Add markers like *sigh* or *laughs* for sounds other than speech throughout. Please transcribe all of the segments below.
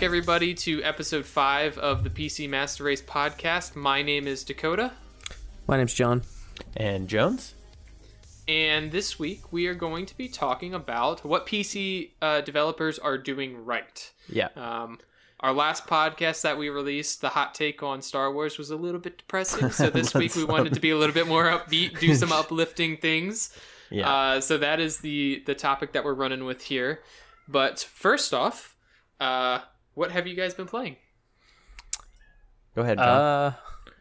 Welcome back, everybody, to episode five of the PC Master Race podcast. My name is Dakota, My name's John. And Jones? and this week we are going to be talking about what PC uh, developers are doing right. Yeah. Um, our last podcast that we released, the hot take on Star Wars, was a little bit depressing. So *laughs* this week we wanted to be a little bit more upbeat, do some *laughs* uplifting things. Yeah. Uh, so that is the the topic that we're running with here. But first off, uh, what have you guys been playing? Go ahead, John. Uh,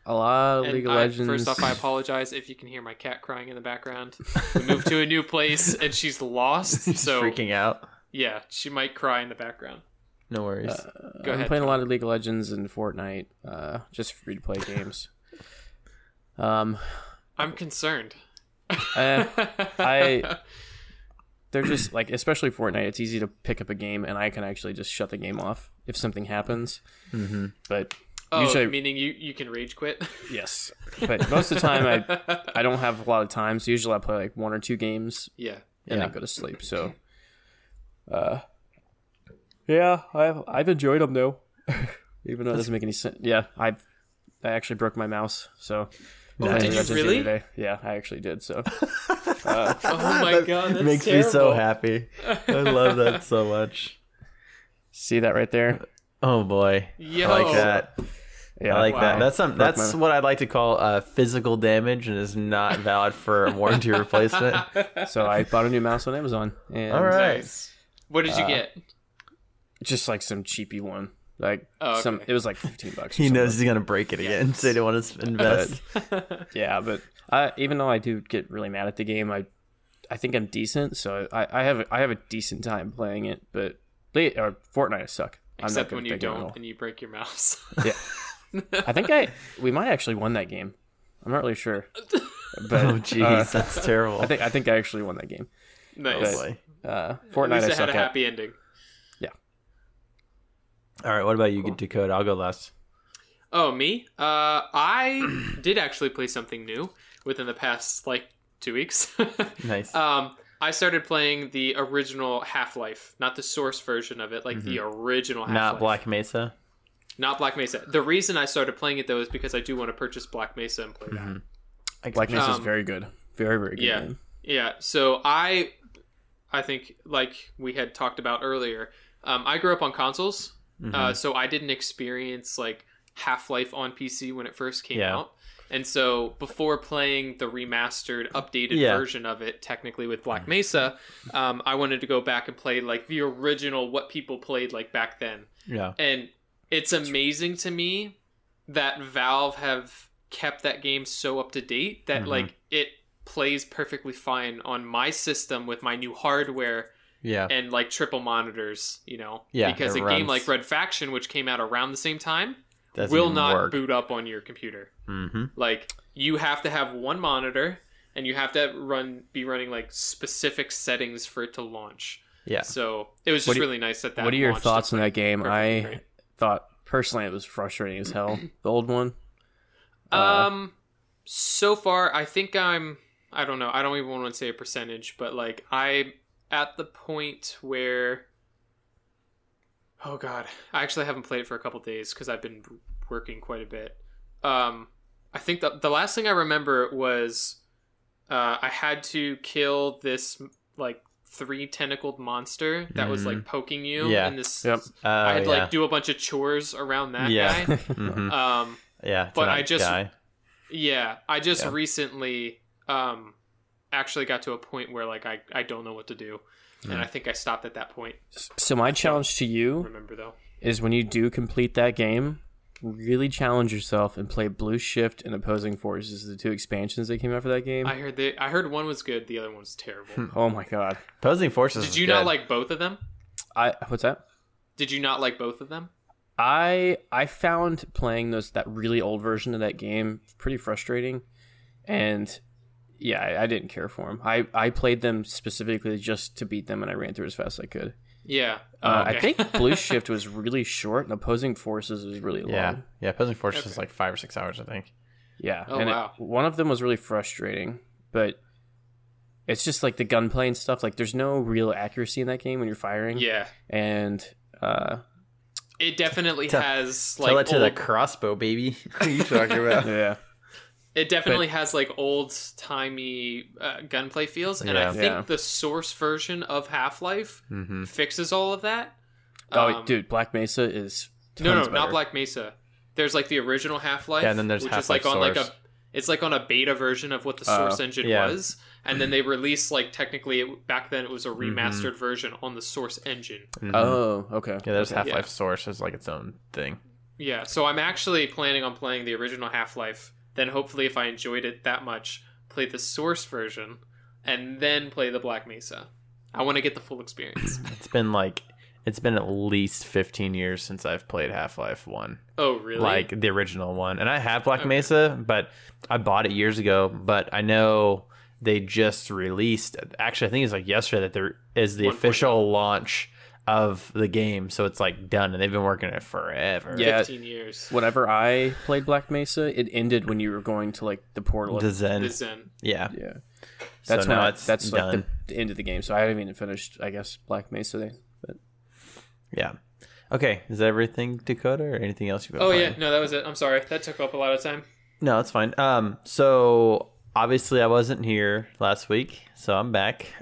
a lot of And League of I- Legends. First off, I *laughs* apologize if you can hear my cat crying in the background. *laughs* We moved to a new place and she's lost, *laughs* He's so freaking out. yeah, she might cry in the background. No worries. Go I'm ahead. playing Tom. a lot of League of Legends and Fortnite, uh, just free to play games. Um, I'm concerned. eh, I they're just like, especially Fortnite. It's easy to pick up a game, and I can actually just shut the game off if something happens. mm-hmm. But oh, usually, meaning you you can rage quit. *laughs* yes. But most of the time, I I don't have a lot of time, so usually I play like one or two games yeah. and Yeah. then go to sleep. So, uh, yeah, I've I've enjoyed them though, *laughs* even though it doesn't make any sense. Yeah, I I actually broke my mouse. So, Oh, I did you got to the really? other day. Yeah, I actually did. So, *laughs* Oh my god, that's makes me so happy. I love that so much. see that right there? Oh boy, Yo. I like that. Yeah, I like wow. that. That's some. That's my- what I'd like to call uh, physical damage, and is not valid for a warranty replacement. *laughs* So I bought a new mouse on Amazon, and All right. Nice. What did you Uh, get? just like some cheapy one, like Oh, okay. some. It was like fifteen bucks. *laughs* or He knows he's gonna break it again, so he don't want to invest. *laughs* *laughs* Yeah, but I, even though I do get really mad at the game, I I think I'm decent, so I, I have a, I have a decent time playing it. But Le- or Fortnite I suck. Except when you that game at don't and you break your mouse. Yeah, I think I we might actually won that game. I'm not really sure, but oh jeez, uh, that's terrible. I think I think I actually won that game. nice. boy. Uh, At Fortnite least I it had suck a at. happy ending. All right, what about you, Cool. Dakota? I'll go last. Oh, me? Uh, I *clears throat* did actually play something new within the past like two weeks. *laughs* Nice. um, I started playing the original Half Life, not the source version of it, like the original Half Life. Mm-hmm. not Black Mesa. Not Black Mesa. The reason I started playing it though is because I do want to purchase Black Mesa and play that. Mhm. I Black Mesa is Um, very good, very very good. yeah. game. Yeah, so I, I think like we had talked about earlier, um, I grew up on consoles, Mm-hmm. uh, so I didn't experience like Half Life on PC when it first came Yeah. out, and so before playing the remastered, updated Yeah. version of it, technically with Black Mesa, um, I wanted to go back and play like the original, what people played like back then, yeah. and it's amazing to me that Valve have kept that game so up to date that Mhm. like it plays perfectly fine on my system with my new hardware Yeah. and like triple monitors, you know. Yeah, Because it a game like Red Faction, which came out around the same time, Doesn't will not work. boot up on your computer. Mm-hmm. Like you have to have one monitor and you have to run be running like specific settings for it to launch. Yeah. So it was just you- really nice that that. What are your thoughts on that game? I great. thought personally it was frustrating as hell. *clears throat* The old one. Uh, Um, so far, I think I'm. I don't know. I don't even want to say a percentage, but like I'm at the point where. Oh God, I actually haven't played it for a couple days because I've been working quite a bit. Um, I think the the last thing I remember was, uh, I had to kill this like three tentacled monster that was like poking you. Yeah. In this, Yep. Uh, I had to yeah. like do a bunch of chores around that Yeah. guy. *laughs* Mhm. Um. yeah. but I just- die. Yeah, I just Yeah. recently um actually got to a point where like I I don't know what to do. Hmm. And I think I stopped at that point. So my challenge to you Remember though. is when you do complete that game, really challenge yourself and play Blue Shift and Opposing Forces, the two expansions that came out for that game. I heard they I heard one was good, the other one was terrible. oh my god. Opposing forces. Did is you not like both of them? I what's that? Did you not like both of them? I I found playing those that really old version of that game pretty frustrating, and yeah, I, I didn't care for them. I I played them specifically just to beat them, and I ran through as fast as I could. Yeah. Uh, Okay. I think *laughs* Blue Shift was really short, and Opposing Forces was really long. Yeah. Yeah. Opposing forces Okay. is like five or six hours, I think. Yeah, Oh, and it- wow. one of them was really frustrating, but it's just like the gunplay and stuff. Like, there's no real accuracy in that game when you're firing. Yeah. and uh, It definitely Tell- has Tell like it to the crossbow, baby. *laughs* what are you talking about? Yeah. It definitely has like old timey uh, gunplay feels, and I think Yeah. the source version of Half Life hmm fixes all of that. Oh, Um, dude, Black Mesa is No, no, tons not. Black Mesa. There's like the original Half Life. Yeah, and then there's which is like Half-Life on like Source. a it's like on a beta version of what the Source engine yeah. was, and then they released like technically it, back then it was a Mm-hmm. remastered version on the Source engine. Oh, okay. Yeah, there's Okay. Half Life Yeah. Source as like its own thing. Yeah, so I'm actually planning on playing the original Half Life. Then hopefully, if I enjoyed it that much, play the Source version, and then play the Black Mesa. I want to get the full experience. *laughs* It's been like it's been at least 15 years since I've played Half Life One. oh, really? like the original one. And I have Black Okay. Mesa, but I bought it years ago. But I know they just released. Actually, I think it's like yesterday that there is the 1.0. official launch of the game. So it's like done, and they've been working it forever. Yeah. 15 years. Whenever I played Black Mesa, it ended when you were going to like the portal. The Xen. The Xen. Yeah. yeah, So that's when now I, it's that's like done. the, the end of the game. So I haven't even finished. I guess Black Mesa. Then. But Yeah. Okay. Is that everything, Dakota, or anything else you've been Oh playing? yeah, no, that was it. I'm sorry, that took up a lot of time. No, that's fine. Um, so obviously I wasn't here last week, so I'm back. *laughs*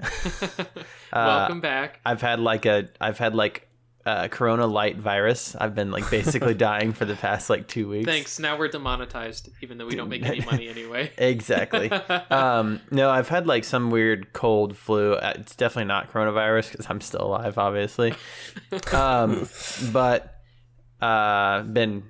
*laughs* Uh, Welcome back. I've had like a I've had like a corona light virus. I've been like basically *laughs* dying for the past like two weeks. Thanks. Now we're demonetized, even though we don't make any money anyway. Exactly. um, no, I've had like some weird cold flu. Uh, It's definitely not coronavirus because I'm still alive, obviously. Um, but uh, been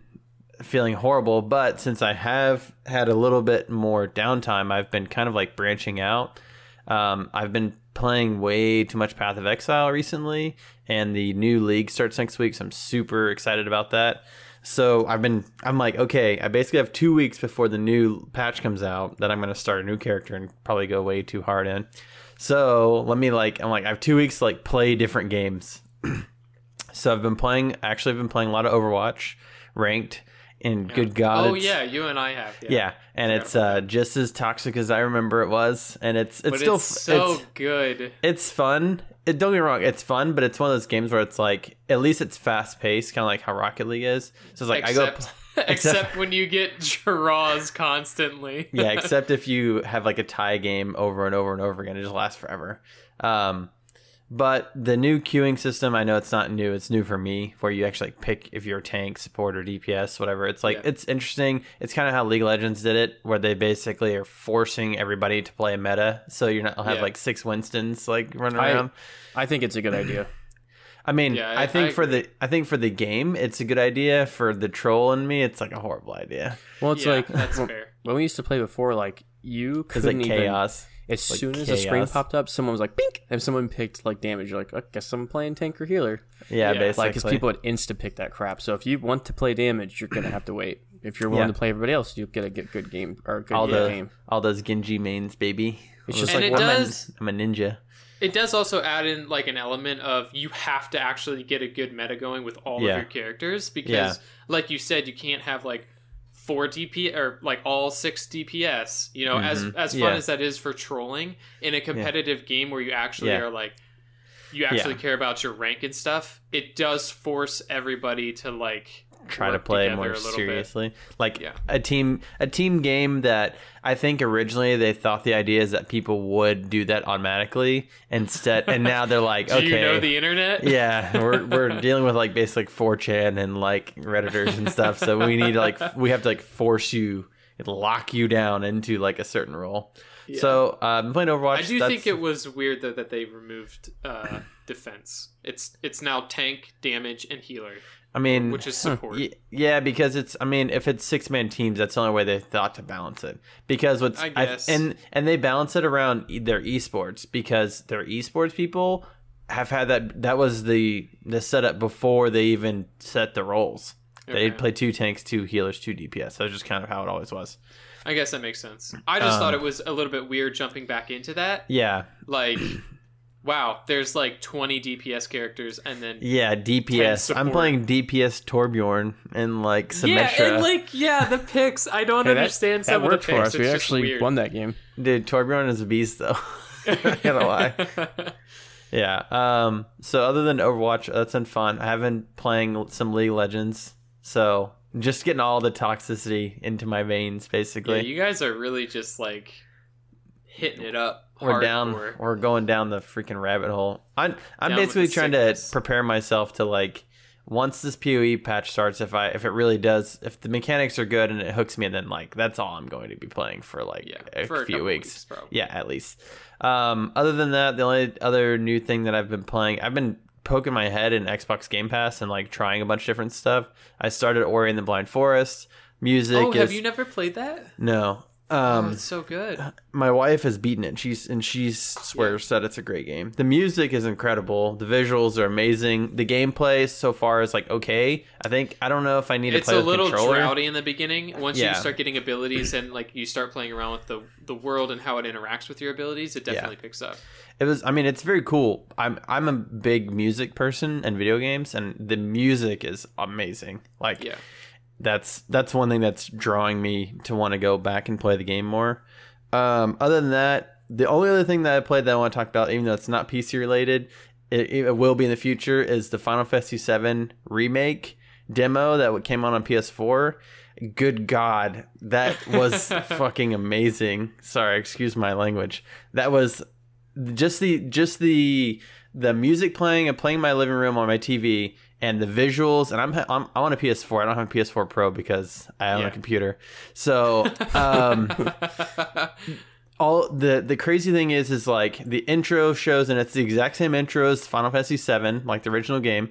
feeling horrible. But since I have had a little bit more downtime, I've been kind of like branching out. Um, I've been playing way too much Path of Exile recently, and the new league starts next week, so I'm super excited about that. So I've been, I'm like, okay, I basically have two weeks before the new patch comes out that I'm going to start a new character and probably go way too hard in. So let me like, I'm like, I have two weeks to like play different games. *clears throat* so I've been playing, actually, I've been playing a lot of Overwatch, ranked, and good God, oh yeah, you and I have. Yeah, yeah, and it's uh, just as toxic as I remember it was, and it's it's but still it's so it's, good. it's fun. It, don't get me wrong, it's fun, but it's one of those games where it's like at least it's fast paced, kind of like how Rocket League is. So it's like I except, go, *laughs* except when you get draws constantly. yeah, *laughs* except if you have like a tie game over and over and over again, it just lasts forever. Um, but the new queuing system, I know it's not new. It's new for me, where you actually like, pick if you're tank, support, or DPS, whatever. It's like Yeah. it's interesting. It's kind of how League of Legends did it, where they basically are forcing everybody to play a meta, so you're not have Yeah. like six Winstons like running I- around. I think it's a good idea. I mean, Yeah, I, I- think I for the I think for the game, it's a good idea. For the troll in me, it's like a horrible idea Well, it's yeah, like that's when, fair. when we used to play before. Like you because couldn't like even. Chaos. As like soon as the screen popped up, someone was like, "Pink!" And someone picked like damage, you're like, "I guess I'm playing tank or healer." Yeah, Yeah. basically. Like, because people would insta pick that crap. So if you want to play damage, you're gonna have to wait. If you're willing Yeah. to play everybody else, you'll get a good, good game or a good all the game. all those Genji mains, baby. It's just And like it I'm a- does- I'm a ninja. It does also add in like an element of you have to actually get a good meta going with all Yeah. of your characters because, Yeah. like you said, you can't have like four DP or like all six DPS. You know, as Mhm. as fun Yeah. as that is for trolling in a competitive game where you actually Yeah. are like you actually Yeah. care about your rank and stuff, it does force everybody to like Try to play more little bit. seriously. Like Yeah. a team a team game that I think originally they thought the idea is that people would do that automatically instead and now they're like, *laughs* Do okay. you know the internet? *laughs* yeah, we're we're dealing with like basically like 4chan and like redditors and stuff, so we need to like we have to like force you lock you down into like a certain role. Yeah. So I'm playing Overwatch. I do That's- think it was weird though that they removed uh, defense. It's it's now tank, damage, and healer, I mean, which is support. Yeah, because it's. I mean, if it's six man teams, that's the only way they thought to balance it. Because what's I guess. and and they balance it around their esports because their esports people have had that. That was the the setup before they even set the roles. They'd play two tanks, two healers, two DPS. That's just kind of how it always was. I guess that makes sense. I just Um, thought it was a little bit weird jumping back into that. Yeah, Like, *clears throat* wow, there's like 20 DPS characters, and then yeah. DPS. I'm playing DPS Torbjorn and like yeah, and like yeah, the picks. I don't Hey, understand that some of the worked picks. for us. It's We just actually weird. won that game. Dude, Torbjorn is a beast though. *laughs* I gotta lie. *laughs* Yeah. Um. So other than Overwatch, that's been fun. I have been playing some League Legends. So just getting all the toxicity into my veins, Yeah, basically. you guys are really just like hitting it up. We're down. We're going down the freaking rabbit hole. I'm I'm Down basically trying sickness. to prepare myself to like once this PoE patch starts, if I if it really does, if the mechanics are good and it hooks me, then like that's all I'm going to be playing for like Yeah, a for a few weeks. weeks. Yeah, at least. Um, other than that, the only other new thing that I've been playing, I've been poking my head in Xbox Game Pass and like trying a bunch of different stuff. I started Ori and the Blind Forest. Music Oh, have is you never played that? no. Oh, Um, it's so good. my wife has beaten it. She's and she swears that it's a great game. The music is incredible. The visuals are amazing. The gameplay so far is like okay. I think I don't know if I need to It's play a with little controller. droughty in the beginning. Once Yeah. you start getting abilities *clears throat* and like you start playing around with the the world and how it interacts with your abilities, it definitely picks up. It was. I mean, it's very cool. I'm I'm a big music person and video games, and the music is amazing. Like Yeah. That's that's one thing that's drawing me to want to go back and play the game more. Um, other than that, the only other thing that I played that I want to talk about, even though it's not PC related, it, it will be in the future, is the Final Fantasy VII remake demo that came out on PS4. Good God, that was *laughs* fucking amazing. Sorry, excuse my language. That was just the just the the music playing and playing in my living room on my TV and the visuals and I'm, I'm I'm on a PS4. I don't have a PS4 Pro because I own Yeah. a computer. So *laughs* um, all the the crazy thing is is like the intro shows and it's the exact same intro as Final Fantasy VII, like the original game.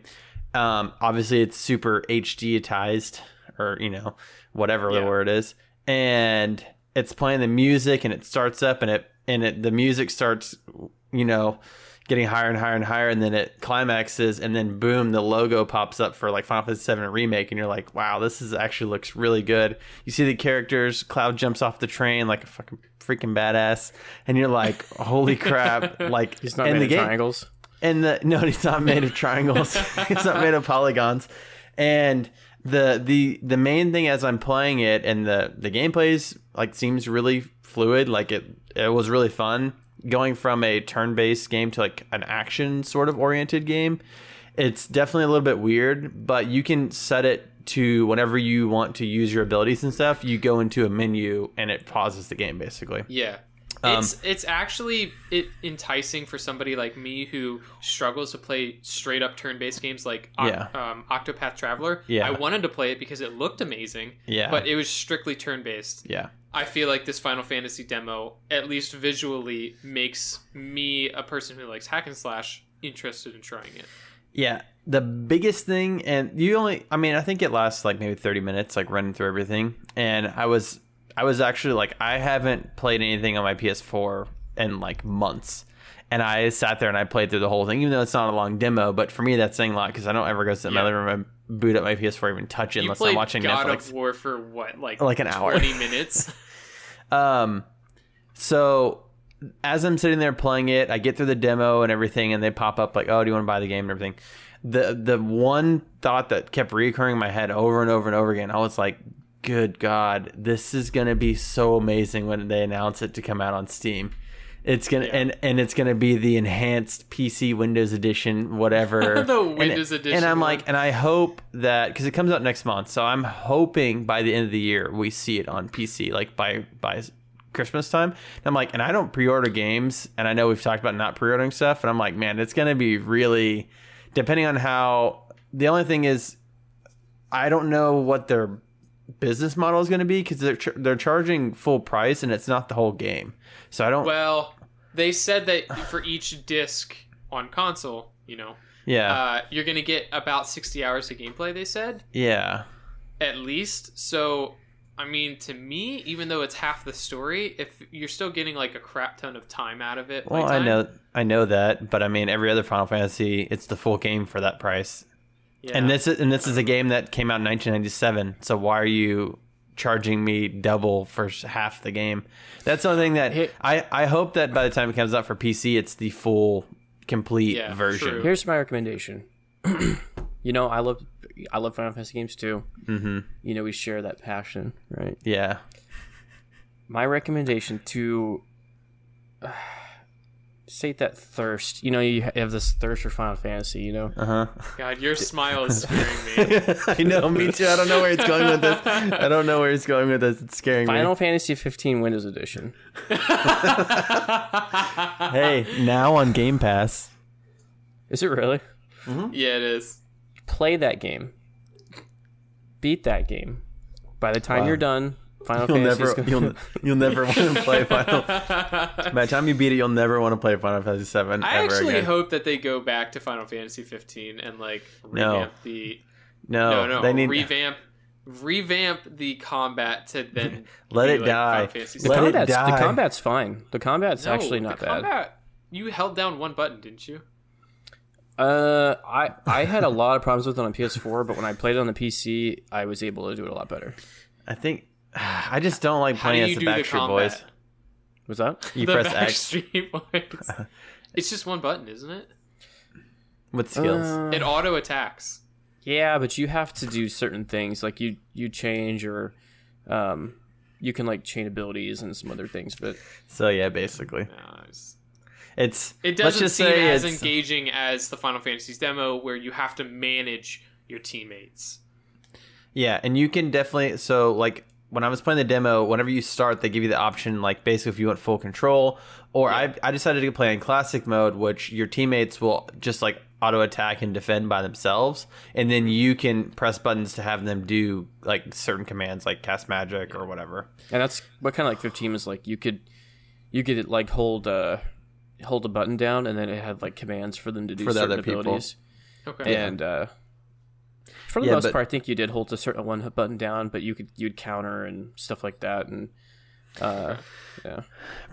Um, obviously, it's super HDitized or you know whatever the word is, and it's playing the music and it starts up and it and it the music starts you know getting higher and higher and higher and then it climaxes and then boom the logo pops up for like Final Fantasy VII remake and you're like wow this is actually looks really good you see the characters Cloud jumps off the train like a fucking freaking badass and you're like holy *laughs* crap like He's not and made the of game triangles. and the no, he's not made of triangles. *laughs* *laughs* he's not made of polygons. And the the the main thing as I'm playing it and the the gameplays like seems really fluid. Like it it was really fun going from a turn-based game to like an action sort of oriented game. It's definitely a little bit weird, but you can set it to whenever you want to use your abilities and stuff. You go into a menu and it pauses the game basically. Yeah. Um, It's it's actually it enticing for somebody like me who struggles to play straight up turn based games like Oc- Yeah. um, Octopath Traveler. Yeah. I wanted to play it because it looked amazing. Yeah. But it was strictly turn based. Yeah. I feel like this Final Fantasy demo, at least visually, makes me a person who likes hack and slash interested in trying it. Yeah, the biggest thing, and you only, I mean, I think it lasts like maybe 30 minutes, like running through everything. And I was, I was actually like, I haven't played anything on my PS4 in like months. And I sat there and I played through the whole thing, even though it's not a long demo. But for me, that's saying a lot because I don't ever go sit in my living room and boot up my PS4, even touch it You unless I'm watching God Netflix. of War for what, like Like an hour. twenty *laughs* minutes? Um, so as I'm sitting there playing it, I get through the demo and everything, and they pop up like, "Oh, do you want to buy the game?" and everything. The the one thought that kept reoccurring in my head over and over and over again, I was like, "Good God, this is gonna be so amazing when they announce it to come out on Steam." It's gonna and and it's gonna be the enhanced PC Windows Edition, whatever. *laughs* The And- Windows Edition And I'm like, and I hope that because it comes out next month, so I'm hoping by the end of the year we see it on PC, like by by Christmas time. And I'm like, and I don't pre-order games, and I know we've talked about not pre-ordering stuff, and I'm like, man, it's gonna be really depending on how. The only thing is, I don't know what their business model is going to be because they're ch- they're charging full price, and it's not the whole game. So I don't. Well, they said that for each disc on console, you know, yeah, uh, you're gonna get about sixty hours of gameplay. They said yeah. at least. So, I mean, to me, even though it's half the story, if you're still getting like a crap ton of time out of it, Well, I know, I know that, but I mean, every other Final Fantasy, it's the full game for that price. Yeah. And this is and this is a game that came out in 1997. So why are you charging me double for half the game? That's the only thing that Hey- I I hope that by the time it comes out for PC, it's the full complete Yeah, version. true. Here's my recommendation. *clears throat* you know, I love I love Final Fantasy games too. Mm-hmm. You know, we share that passion, right? Yeah. My recommendation to sate that thirst. You know, you have this thirst for Final Fantasy. You know, Uh huh. God, your smile is *laughs* scaring me. I know, me too. I don't know where it's going with this. I don't know where it's going with this. It's scaring me. Final Fantasy 15 Windows Edition. *laughs* Hey, now on Game Pass. Is it really? yeah, it is. Play that game. Beat that game. By the time Wow. you're done, Final You'll Fantasy never, gonna... you'll, you'll never want to *laughs* play Final. By the time you beat it, you'll never want to play Final Fantasy Seven I ever actually again. hope that they go back to Final Fantasy 15 and like No. revamp the no, no no they need revamp revamp the combat to then *laughs* Let it like die. The Let it 7. combat's, the combat's fine. The combat's No, actually the not bad. You held down one button, didn't you? Uh, I I had a lot of problems with it on PS4, but when I played it on the PC, I was able to do it a lot better. I think *sighs* I just don't like How do playing as the do the Backstreet? Boys. What's that? *laughs* You the press X Backstreet Boys. *laughs* it's just one button, isn't it? with skills. Uh, It auto attacks. yeah, but you have to do certain things, like you you change or, um, you can like chain abilities and some other things. But so yeah, basically, No, it's- it's It let's doesn't just seem say as engaging as the Final Fantasy's demo, where you have to manage your teammates. Yeah, and you can definitely so like when I was playing the demo, whenever you start, they give you the option like basically if you want full control, or I I decided to play in classic mode, which your teammates will just like auto attack and defend by themselves, and then you can press buttons to have them do like certain commands like cast magic or whatever. and that's what kind of like 15 is like. You could you could like hold uh hold a button down, and then it had like commands for them to do For the certain other people. abilities. Okay. and uh, for the Yeah, most but- part, I think you did hold a certain one button down, but you could you'd counter and stuff like that, and uh, yeah,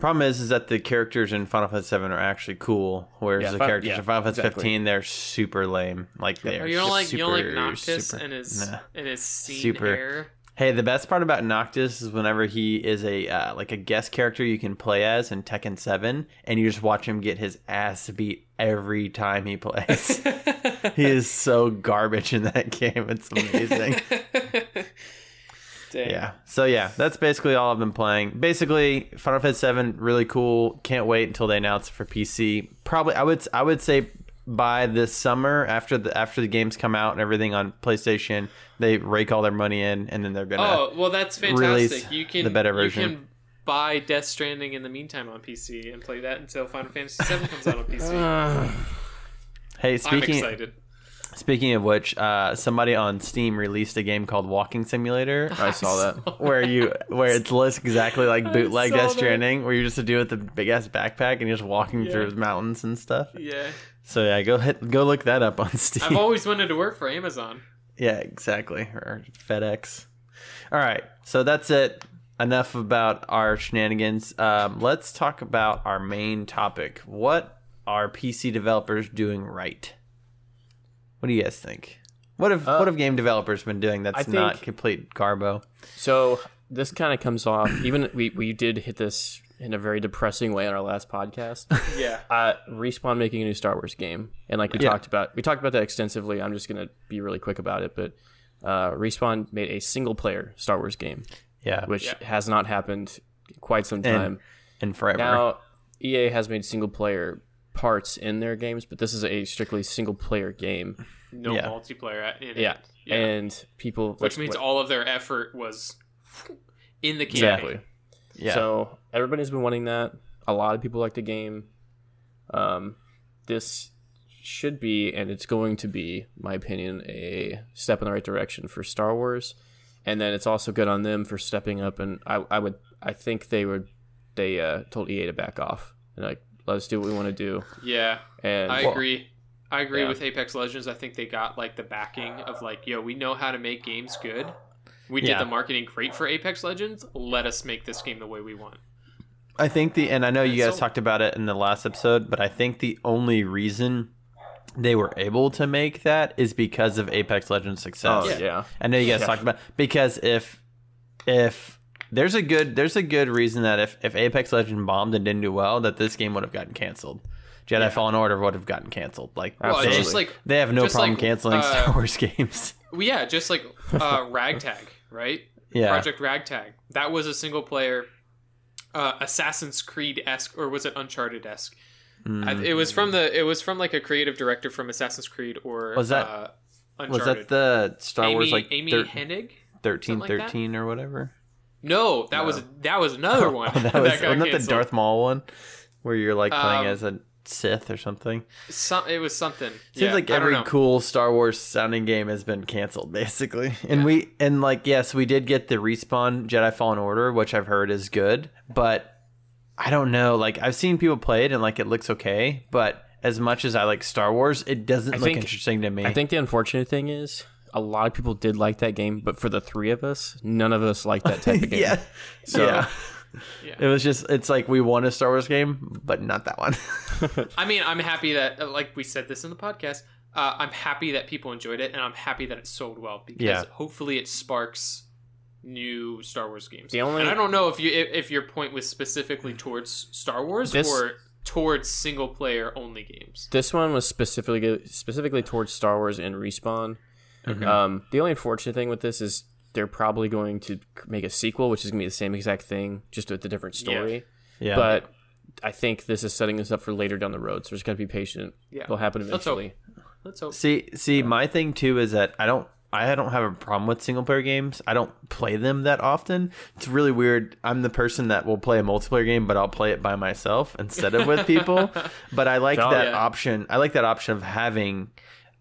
Problem is, is that the characters in Final Fantasy VII are actually cool, whereas Yeah, the fi- characters yeah, in Final Fantasy exactly. 15 they're super lame. Like they are you don't like super, you don't like Noctis super- and his Nah. and his scene Super. hair. Hey, the best part about Noctis is whenever he is a uh, like a guest character you can play as in Tekken Seven, and you just watch him get his ass beat every time he plays. *laughs* he is so garbage in that *laughs* game. It's amazing. *laughs* Yeah. So yeah, that's basically all I've been playing. Basically, Final Fantasy Seven really cool. Can't wait until they announce it for PC. Probably, I would I would say by this summer after the after the games come out and everything on PlayStation, they rake all their money in, and then they're gonna. Oh well, that's fantastic. You can the better version. You version. can buy Death Stranding in the meantime on PC and play that until Final Fantasy VII *laughs* comes out on PC. *sighs* Hey, I'm speaking excited. Speaking of which, uh, somebody on Steam released a game called Walking Simulator, *laughs* I saw that. where you where it's looks exactly like *laughs* bootleg Death. Stranding, where you're just a dude with a big ass backpack and you're just walking Yeah. through mountains and stuff. Yeah, So yeah, go hit go look that up on *laughs* Steam. I've always wanted to work for Amazon. yeah, exactly, or FedEx. All right, so that's it. Enough about our shenanigans. Um, let's talk about our main topic. What are PC developers doing right? What do you guys think? What have Uh, what have game developers been doing that's think- not complete garbo? So this kind of comes off. Even we we did hit this in a very depressing way on our last podcast. *laughs* Yeah, uh, respawn making a new Star Wars game, and like we Yeah. talked about, we talked about that extensively. I'm just gonna be really quick about it, but uh, respawn made a single player Star Wars game, Yeah, which Yeah. has not happened quite some time. and forever. Now, EA has made single player parts in their games, but this is a strictly single player game. no Yeah. multiplayer in it. Yeah, Yeah. and people which means all of their effort was in the campaign. exactly. Yeah, So everybody's been wanting that. A lot of people like the game. Um, this should be, and it's going to be, my opinion, a step in the right direction for Star Wars. And then it's also good on them for stepping up. And I, I would, I think they would, they uh, told EA to back off and like let us do what we want to do. Yeah, And I agree. I agree Yeah. with Apex Legends. I think they got like the backing of like, yo, we know how to make games good. We did the marketing great for Apex Legends. Let us make this game the way we want. I think the and I know you guys so- talked about it in the last episode, but I think the only reason they were able to make that is because of Apex Legends success. oh Yeah. yeah, I know you guys Yeah. talked about because if if there's a good there's a good reason that if if Apex Legend bombed and didn't do well, that this game would have gotten canceled. Jedi Yeah. Fallen Order would have gotten canceled. Like Well, they, just like they have no problem like, canceling uh, Star Wars *laughs* games. well, yeah, just like uh, *laughs* Ragtag, right? Yeah. Project Ragtag. That was a single player uh, Assassin's Creed esque, or was it Uncharted esque? I, it was from the it was from like a creative director from Assassin's Creed or Was that- uh, Was that the Star Amy, Wars like Amy thir- Hennig? thirteen something like that? or whatever? No, that was that was another *laughs* one. Oh, that *laughs* was got wasn't that the. Darth Maul one where you're like playing Um, as a Sith or something? Some, it was something. Seems yeah, like every cool Star Wars sounding game has been canceled, *laughs* basically. And we and like yes, we did get the respawn Jedi Fallen Order, which I've heard is good, but I don't know. Like I've seen people play it and like it looks okay, but as much as I like Star Wars, it doesn't I look think- interesting to me. I think the unfortunate thing is a lot of people did like that game, but for the three of us, none of us like that type of *laughs* game. yeah, So- yeah. Yeah. It was just it's like we won a Star Wars game, but not that one. *laughs* I mean, I'm happy that, uh, like we said this in the podcast, uh, I'm happy that people enjoyed it, and I'm happy that it sold well because Yeah. hopefully it sparks new Star Wars games. The only- and I don't know if you if, if your point was specifically towards Star Wars This- or towards single player only games. This one was specifically specifically towards Star Wars and respawn. Mm-hmm. Um, the only unfortunate thing with this is they're probably going to make a sequel, which is going to be the same exact thing, just with a different story. yeah, But I think this is setting us up for later down the road, so we're just gotta be patient. Yeah. It'll happen eventually. Let's hope. eventually. Let's hope. See, see, my thing too is that I don't, I don't have a problem with single player games. I don't play them that often. It's really weird. I'm the person that will play a multiplayer game, but I'll play it by myself instead of with people. *laughs* but I like Oh, that yeah. option. I like that option of having.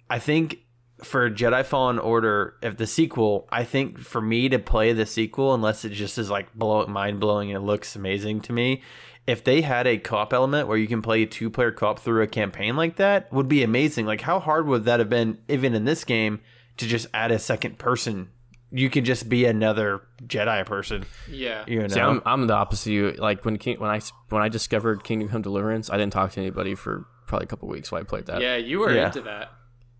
I think for Jedi Fallen Order, if the sequel, I think for me to play the sequel, unless it just is like blow, mind blowing and it looks amazing to me, if they had a co-op element where you can play a two player co-op through a campaign like that, would be amazing. Like how hard would that have been even in this game to just add a second person? You could just be another Jedi person. Yeah. You know. See, I'm, I'm the opposite of you. Like when King, when I when I discovered Kingdom Come Deliverance, I didn't talk to anybody for probably a couple weeks while I played that. Yeah, you were Yeah. into that.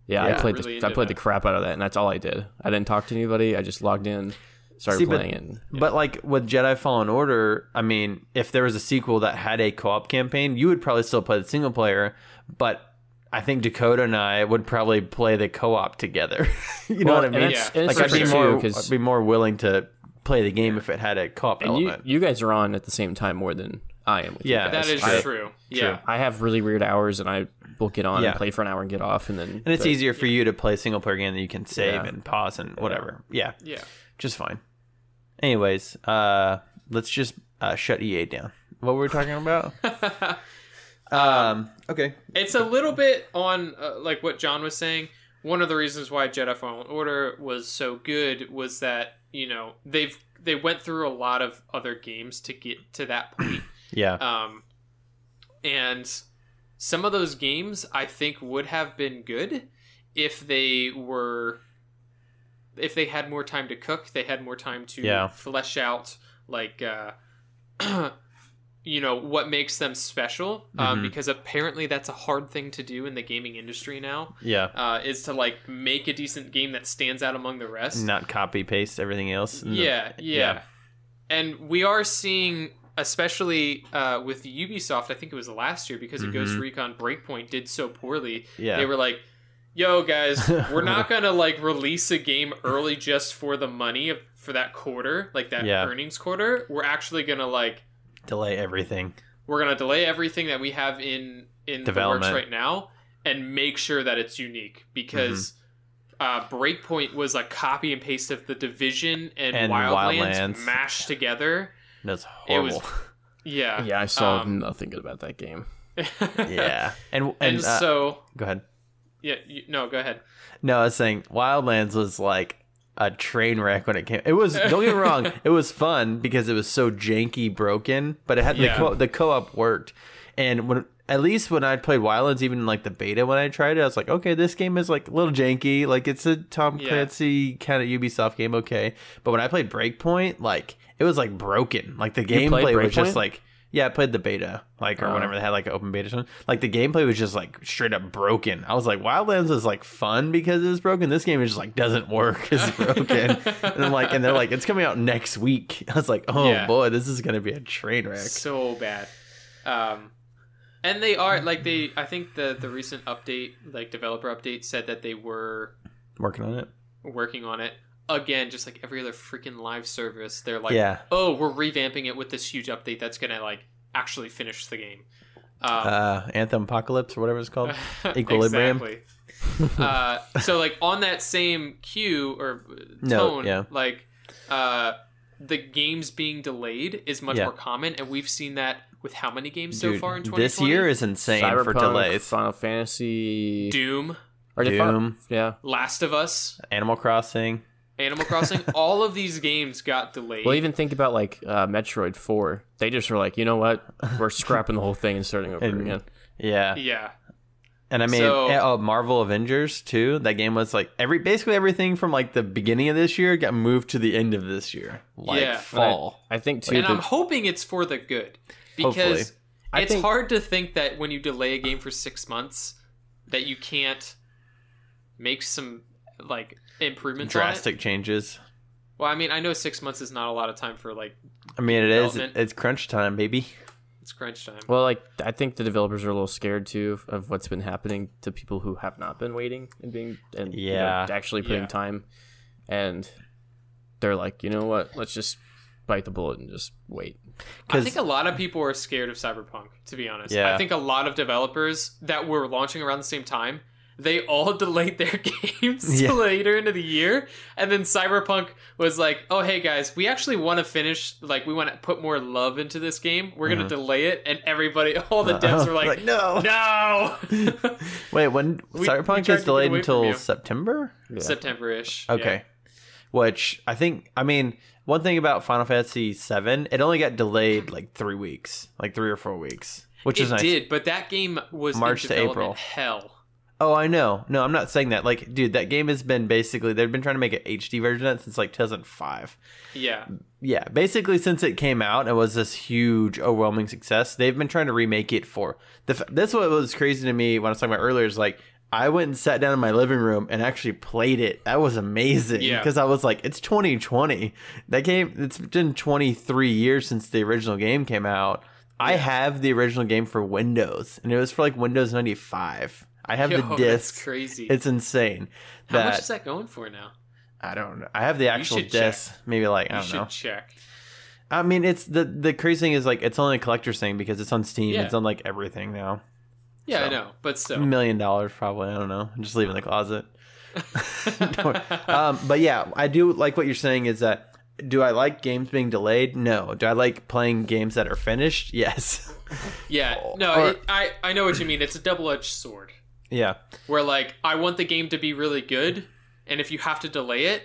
Yeah, Yeah. I played Really the, I into played the crap out of that, and that's all I did. I didn't talk to anybody. I just logged in, started See, but- playing it. and- But like with Jedi Fallen Order, I mean, if there was a sequel that had a co-op campaign, you would probably still play the single player, but I think Dakota and I would probably play the co-op together. *laughs* you know what I mean? it's- Yeah. and it's like I'd be more, too, 'cause- I'd be more willing to play the game if it had a co-op and you, element. you guys are on at the same time more than I am. With Yeah, you guys. That is I, true. Yeah. I have really weird hours, and I will get on Yeah. and play for an hour and get off, and then and it's but- easier for you to play a single player game that you can save Yeah. and pause and whatever. Yeah, Yeah. just fine. Anyways, uh, let's just uh, shut EA down. What were we talking about? *laughs* um, okay. It's a little bit on uh, like what John was saying. One of the reasons why Jedi Fallen Order was so good was that you know they've they went through a lot of other games to get to that point. Yeah. um, and some of those games I think would have been good if they were if they had more time to cook. They had more time to Yeah. flesh out like. Uh, *clears throat* you know what makes them special um, Mhm. because apparently that's a hard thing to do in the gaming industry now yeah. uh, is to like make a decent game that stands out among the rest Not copy paste everything else. And the- yeah, yeah yeah. and we are seeing especially uh, with ubisoft i think it was last year because of ghost Mhm. recon breakpoint did so poorly Yeah. they were like yo guys we're *laughs* not gonna like release a game early just for the money of, for that quarter like that Yeah. earnings quarter we're actually gonna like delay everything. we're gonna delay everything that we have in in the works Development. right now and make sure that it's unique because uh, Breakpoint was a copy and paste of the Division and, And Wildlands, Wildlands. mashed together. That's It was- horrible. *laughs* Yeah, Yeah, I saw Um, nothing good about that game. *laughs* yeah. And and, and, uh, so go ahead. yeah, you, no, go ahead. No, I was saying Wildlands was like a train wreck when it came. It was don't get me wrong, *laughs* it was fun because it was so janky broken, but it had Yeah. the co- the co-op worked. And when at least when I played Wildlands, even like the beta when I tried it, I was like, okay, this game is like a little janky. Like it's a Tom Yeah. Clancy kind of Ubisoft game, okay. But when I played Breakpoint, like it was like broken. Like the gameplay was just like yeah, I played the beta, like or Oh. whenever they had like an open beta. Something. Like the gameplay was just like straight up broken. I was like, Wildlands is like fun because it was broken. This game is just like doesn't work. *laughs* It's broken. and I'm like, and they're like, it's coming out next week. *laughs* I was like, oh Yeah. boy, this is gonna be a train wreck. so bad. Um, and they are like they. I think the the recent update, like developer update, said that they were Working on it. working on it again, just like every other freaking live service. They're like, Yeah. oh, we're revamping it with this huge update that's gonna like actually finish the game. Um, Uh, Anthem Apocalypse or whatever it's called. *laughs* Equilibrium. *laughs* Uh, so like on that same cue or No, tone, yeah. like uh, the games being delayed is much Yeah. more common, and we've seen that with how many games so far in 2020? this year is insane for Cyberpunk, delays. Final Fantasy, Doom, or did Fin- Doom. yeah. Last of Us, Animal Crossing. Animal Crossing. *laughs* all of these games got delayed. Well, even think about like uh, Metroid Four. They just were like, you know what, we're *laughs* scrapping the whole thing and starting over And- again. Yeah. yeah, And I mean, So- eh, oh, Marvel Avengers too. That game was like every basically everything from like the beginning of this year got moved to the end of this year, like Yeah. fall. I think too. and the- I'm hoping it's for the good because I it's think- hard to think that when you delay a game for six months that you can't make some like improvements on it. Drastic changes. Well, I mean, I know six months is not a lot of time for like I mean, it is. It's crunch time, baby. it's crunch time. well, like I think the developers are a little scared too of, of what's been happening to people who have not been waiting and being and you know, Yeah. actually putting Yeah. time, and they're like, you know what, let's just bite the bullet and just wait. I think a lot of people are scared of Cyberpunk. To be honest, Yeah. I think a lot of developers that were launching around the same time. They all *laughs* delayed their *laughs* games Yeah. later into the year, and then Cyberpunk was like, "Oh, hey guys, we actually want to finish. Like, we want to put more love into this game. We're gonna uh-huh. delay it." And everybody, *laughs* all the uh-huh. devs were like, no. "No, Wait, when We- we Cyberpunk tried to delayed until. September? Yeah. September-ish." Okay. Which I think, I mean, one thing about Final Fantasy VII, it only got delayed like three weeks, like three or four weeks, which it is nice. did, but that game was March in to April. Hell. Oh, I know. No, I'm not saying that. Like, dude, that game has been basically they've been trying to make an HD version of it since like 2005. Yeah, Yeah, basically since it came out, it was this huge, overwhelming success. They've been trying to remake it for the. That's what was crazy to me when I was talking about earlier. Is like I went and sat down in my living room and actually played it. That was amazing. Yeah. because I was like, it's 2020. That game. It's been 23 years since the original game came out. I have the original game for Windows, and it was for like Windows 95. I have *laughs* Yo, the disc. crazy. It's insane. How that much is that going for now? I don't know. I have the actual should check. disc. Maybe like I You don't should know. check. I mean, it's the the crazy thing is like it's only a collector's thing because it's on Steam. Yeah. It's on like everything now. Yeah, I know, but A still. million dollars probably. I don't know. Just leave in the closet. *laughs* *laughs* um, but yeah, I do like what you're saying. Is that do I like games being delayed? No. Do I like playing games that are finished? Yes. yeah, no, Or- it, I I know what you mean. It's a double edged sword. Yeah. Where like I want the game to be really good, and if you have to delay it,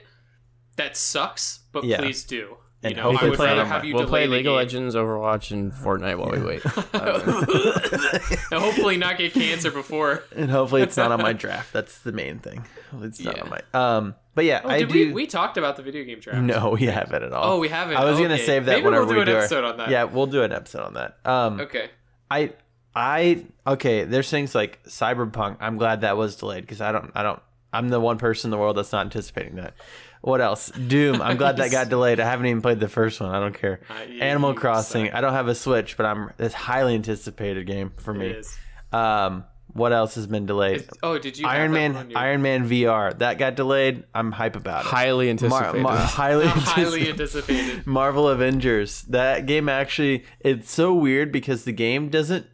that sucks. But Yeah. please do. And you know, I would play rather have you we'll delay play League of. Legends, Overwatch, and Fortnite while we wait. *laughs* and hopefully not get cancer before. *laughs* And hopefully it's not on my *laughs* draft. That's the main thing. It's not Yeah. on my. Um. But yeah, Oh, I do. we we talked about the video game draft? no, we haven't at all. Oh, we haven't. I was gonna save that Maybe whenever we'll do we an do our- episode on that. Yeah, we'll do an episode on that. Um. Okay. I I okay, there's things like Cyberpunk. I'm glad that was delayed because I don't I don't I'm the one person in the world that's not anticipating that. What else? Doom. I'm glad that got *laughs* delayed. I haven't even played the first one. I don't care. Uh, yeah, Animal Crossing. suck. I don't have a Switch, but I'm it's highly anticipated game for me. It is. Um what else has been delayed? It's- oh, did you Iron Man your- Iron Man VR. That got delayed. I'm hype about it. Highly anticipated. Mar- *laughs* highly *laughs* highly anticipated. anticipated? Marvel Avengers. That game actually it's so weird because the game doesn't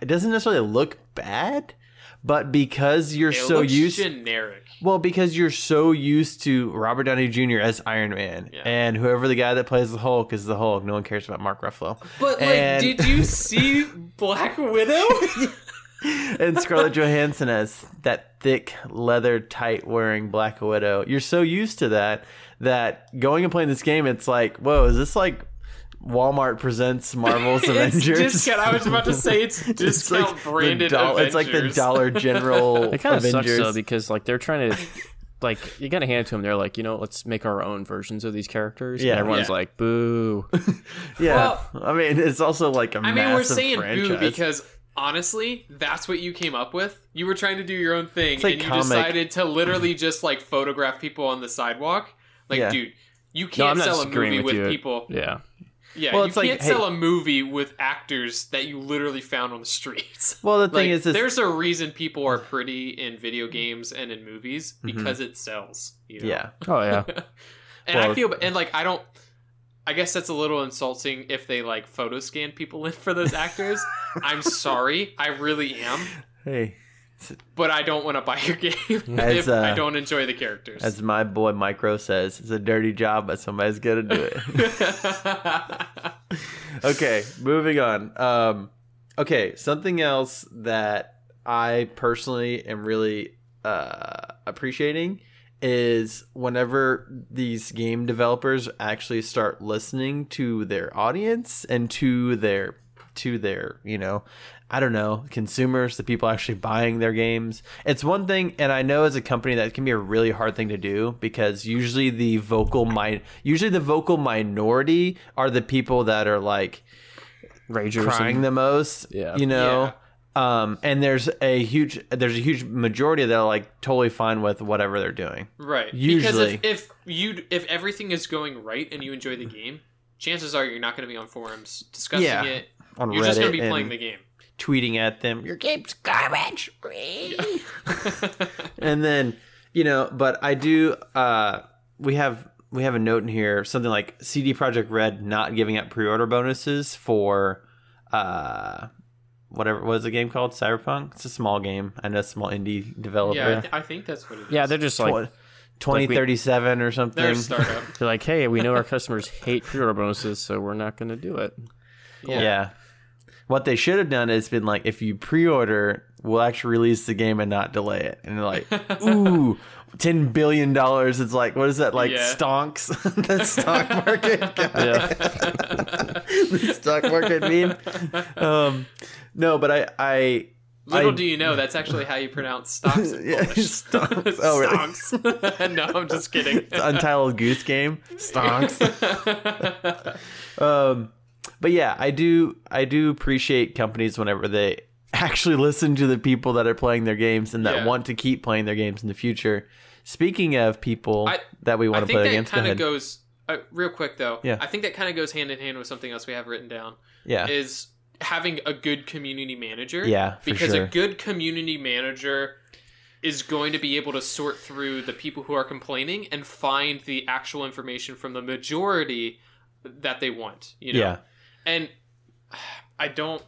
it doesn't necessarily look bad, but because you're It so used generic. well, because you're so used to Robert Downey Jr. as Iron Man, Yeah. and whoever the guy that plays the Hulk is the Hulk. No one cares about Mark Ruffalo. But like, did you *laughs* see Black Widow? *laughs* and Scarlett Johansson as that thick leather tight wearing Black Widow. You're so used to that that going and playing this game, it's like, whoa, is this like Walmart presents Marvel's *laughs* it's Avengers? discount. I was about to say it's *laughs* It's discount like branded doll- Avengers. It's like the Dollar General *laughs* It kind of sucks though because like they're trying to, like you gotta hand it to them. They're like, you know, let's make our own versions of these characters. Yeah. and everyone's Yeah. like, boo. yeah, I mean, it's also like a I mean, we're saying franchise. boo because honestly, that's what you came up with. You were trying to do your own thing, like and you comic- decided to literally just like photograph people on the sidewalk. Like, Yeah. dude, you can't I'm sell a movie with with, people. Yeah, Yeah, Well, you it's like, can't hey- sell a movie with actors that you literally found on the streets. *laughs* well, the Like, thing is, is there's a reason people are pretty in video games and in movies mm-hmm. because it sells. You know? yeah, *laughs* oh yeah. and Well- I feel, and like I don't, I guess that's a little insulting if they like photo scan people *laughs* in for those actors. I'm sorry, I really am, Hey, but I don't want to buy your *laughs* game if I uh, don't enjoy the characters. as my boy Micro says, it's a dirty job, but somebody's gonna do it. *laughs* okay, moving on. Um, okay, something else that I personally am really uh, appreciating is whenever these game developers actually start listening to their audience and to their to their you know i don't know consumers the people actually buying their games it's one thing and i know as a company that can be a really hard thing to do because usually the vocal mi- usually the vocal minority are the people that are like Ragers. crying and- the most. Yeah. You know? Um, and there's a huge there's a huge majority that are like totally fine with whatever they're doing. right. Because Usually. if, if you if everything is going right and you enjoy the game, chances are you're not going to be on forums discussing Yeah, it. On You're Reddit just going to be and playing the game. Tweeting at them, your game's garbage. and then, you know, but I do uh we have we have a note in here, something like CD Projekt Red not giving out pre order bonuses for uh whatever what is the game called? Cyberpunk? It's a small game. I know small indie developer. yeah, I, th- I think that's what it is. Yeah, they're just like Twenty we- or something. they're startup. they're like, hey, we know our customers hate pre-order bonuses, so we're not going to do it. Yeah. What they should have done is been like, if you pre-order, we'll actually release the game and not delay it. And they're like, *laughs* ooh, ten billion dollars. It's like, what is that? Like Yeah. stonks, *laughs* the stock *laughs* market. the stock market meme. Um, no, but I, I, Little I- do you know, that's actually how you pronounce stocks. in Yeah, stonks. Oh, really? Stonks. no, I'm just kidding. it's Untitled Goose Game. Stonks. um, but yeah, I do, I do appreciate companies whenever they *laughs* actually listen to the people that are playing their games and that Yeah. want to keep playing their games in the future. Speaking of people I- that we want to play that kind of goes uh, real quick though. Yeah. I think that kind of goes hand in hand with something else we have written down. yeah, Is having a good community manager. Yeah, for because sure. a good community manager is going to be able to sort through the people who are complaining and find the actual information from the majority that they want. You know, yeah, and I don't.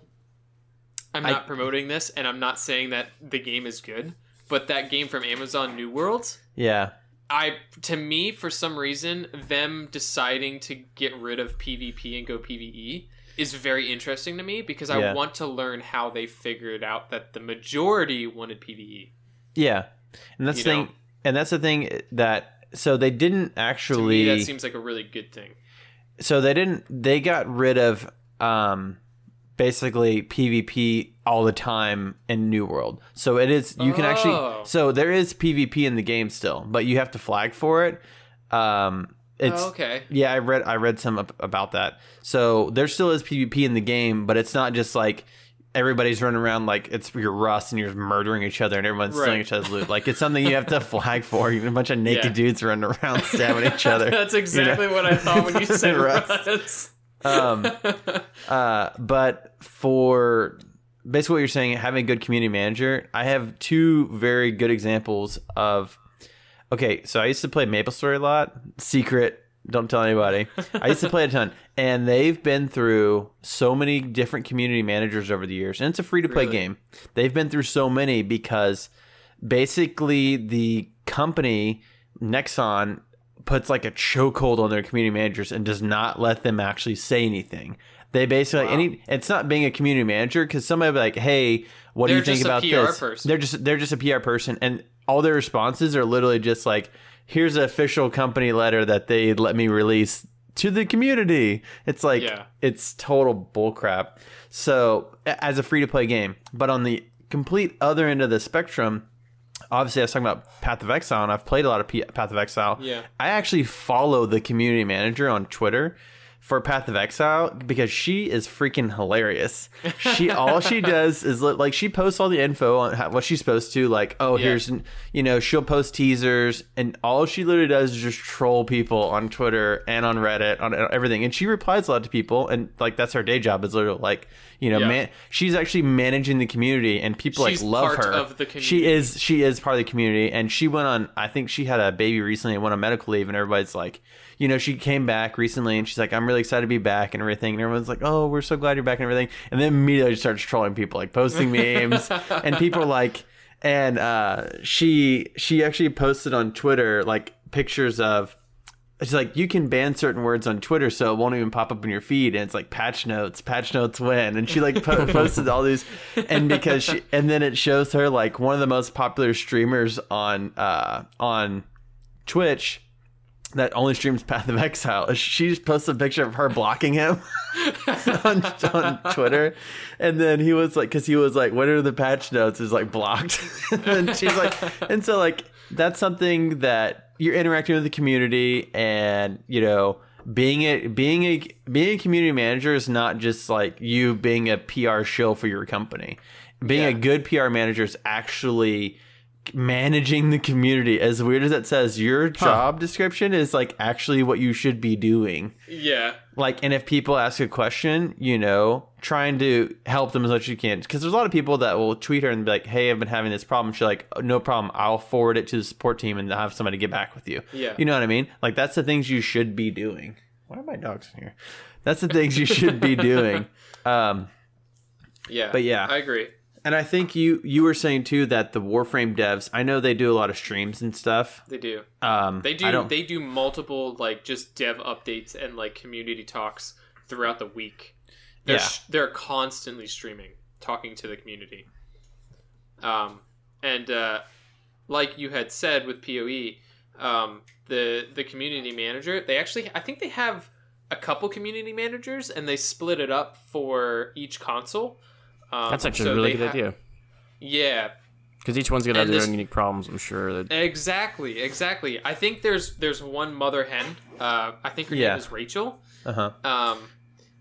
I'm I- not promoting this, and I'm not saying that the game is good, but that game from Amazon New Worlds. yeah, I to me for some reason them deciding to get rid of PvP and go PvE is very interesting to me because I Yeah. want to learn how they figured out that the majority wanted PvE. yeah. And that's You the thing, know? and that's the thing that so they didn't To actually. me, that seems like a really good thing. So they didn't they got rid of um basically pvp all the time in new world so it is you can Oh. actually so there is pvp in the game still but you have to flag for it um it's oh, okay. yeah i read i read some about that so there still is pvp in the game but it's not just like everybody's running around like it's your rust and you're murdering each other and everyone's stealing each other's loot like it's something you have to *laughs* flag for even a bunch of naked Yeah. dudes running around stabbing each *laughs* other That's exactly what I thought when you *laughs* said Rust. Rust. um Uh, but for basically what you're saying, having a good community manager, I have two very good examples of. Okay, so I used to play Maple Story a lot. Secret, don't tell anybody. I used to play a ton, and they've been through so many different community managers over the years, and it's a free to play Really? game. They've been through so many because basically the company Nexon puts like a chokehold on their community managers and does not let them actually say anything. They basically Wow. any it's not being a community manager because somebody be like, "Hey, what They're do you think about PR this?" person. They're just they're just a PR person, and all their responses are literally just like, "Here's an official company letter that they let me release to the community." It's like Yeah. it's total bullcrap. So as a free to play game, but on the complete other end of the spectrum, obviously I was talking about Path of Exile, and I've played a lot of P- Path of Exile. Yeah. I actually follow the community manager on Twitter for Path of Exile because she is freaking hilarious. She *laughs* all she does is li- like she posts all the info on how, what she's supposed to. Like, oh, Yeah. here's you know she'll post teasers, and all she literally does is just troll people on Twitter and on Reddit on everything. And she replies a lot to people, and like that's her day job is literally like you know Yeah. man. She's actually managing the community, and people She's like love part her. of the She is she is part of the community, and she went on. I think she had a baby recently and went on medical leave, and everybody's like, you know, she came back recently, and she's like, I'm really excited to be back and everything, and everyone's like, oh, we're so glad you're back and everything, and then immediately she starts trolling people, like posting memes, *laughs* and people are like, and uh, she she actually posted on Twitter like pictures of. It's like you can ban certain words on Twitter, so it won't even pop up in your feed, and it's like patch notes, patch notes win, and she like po- *laughs* posted all these, and because she, and then it shows her like one of the most popular streamers on uh on Twitch that only streams Path of Exile. She just posted a picture of her blocking him *laughs* on, on Twitter, and then he was like, because he was like, "What are the patch notes?" Is like blocked, *laughs* and she's like, and so like that's something that you're interacting with the community, and you know. Being a being a being a community manager is not just like you being a PR shill for your company. Being a good PR manager is actually managing the community. As weird as that says, your job description is like actually what you should be doing. Yeah. Like, and if people ask a question, you know, trying to help them as much as you can. Because there's a lot of people that will tweet her and be like, "Hey, I've been having this problem." She's like, "Oh, "No problem. I'll forward it to the support team and have somebody get back with you." Yeah. you know what I mean? Like, that's the things you should be doing. Why are my dogs in here? That's the things you should be doing. *laughs* Um, Yeah. But yeah. I agree. And I think you you were saying too that the Warframe devs, I know they do a lot of streams and stuff. They do. Um, They do. They do multiple like just dev updates and like community talks throughout the week. They're Yeah. sh- they're constantly streaming, talking to the community. Um, and uh, like you had said with PoE, um, the the community manager, they actually I think they have a couple community managers and they split it up for each console. Um, That's actually so a really good ha- idea Yeah, because each one's gonna have And their this- own unique problems. I'm sure. That, Exactly, exactly. I think there's there's one mother hen. Uh, I think her Yeah. name is Rachel. uh huh. Um,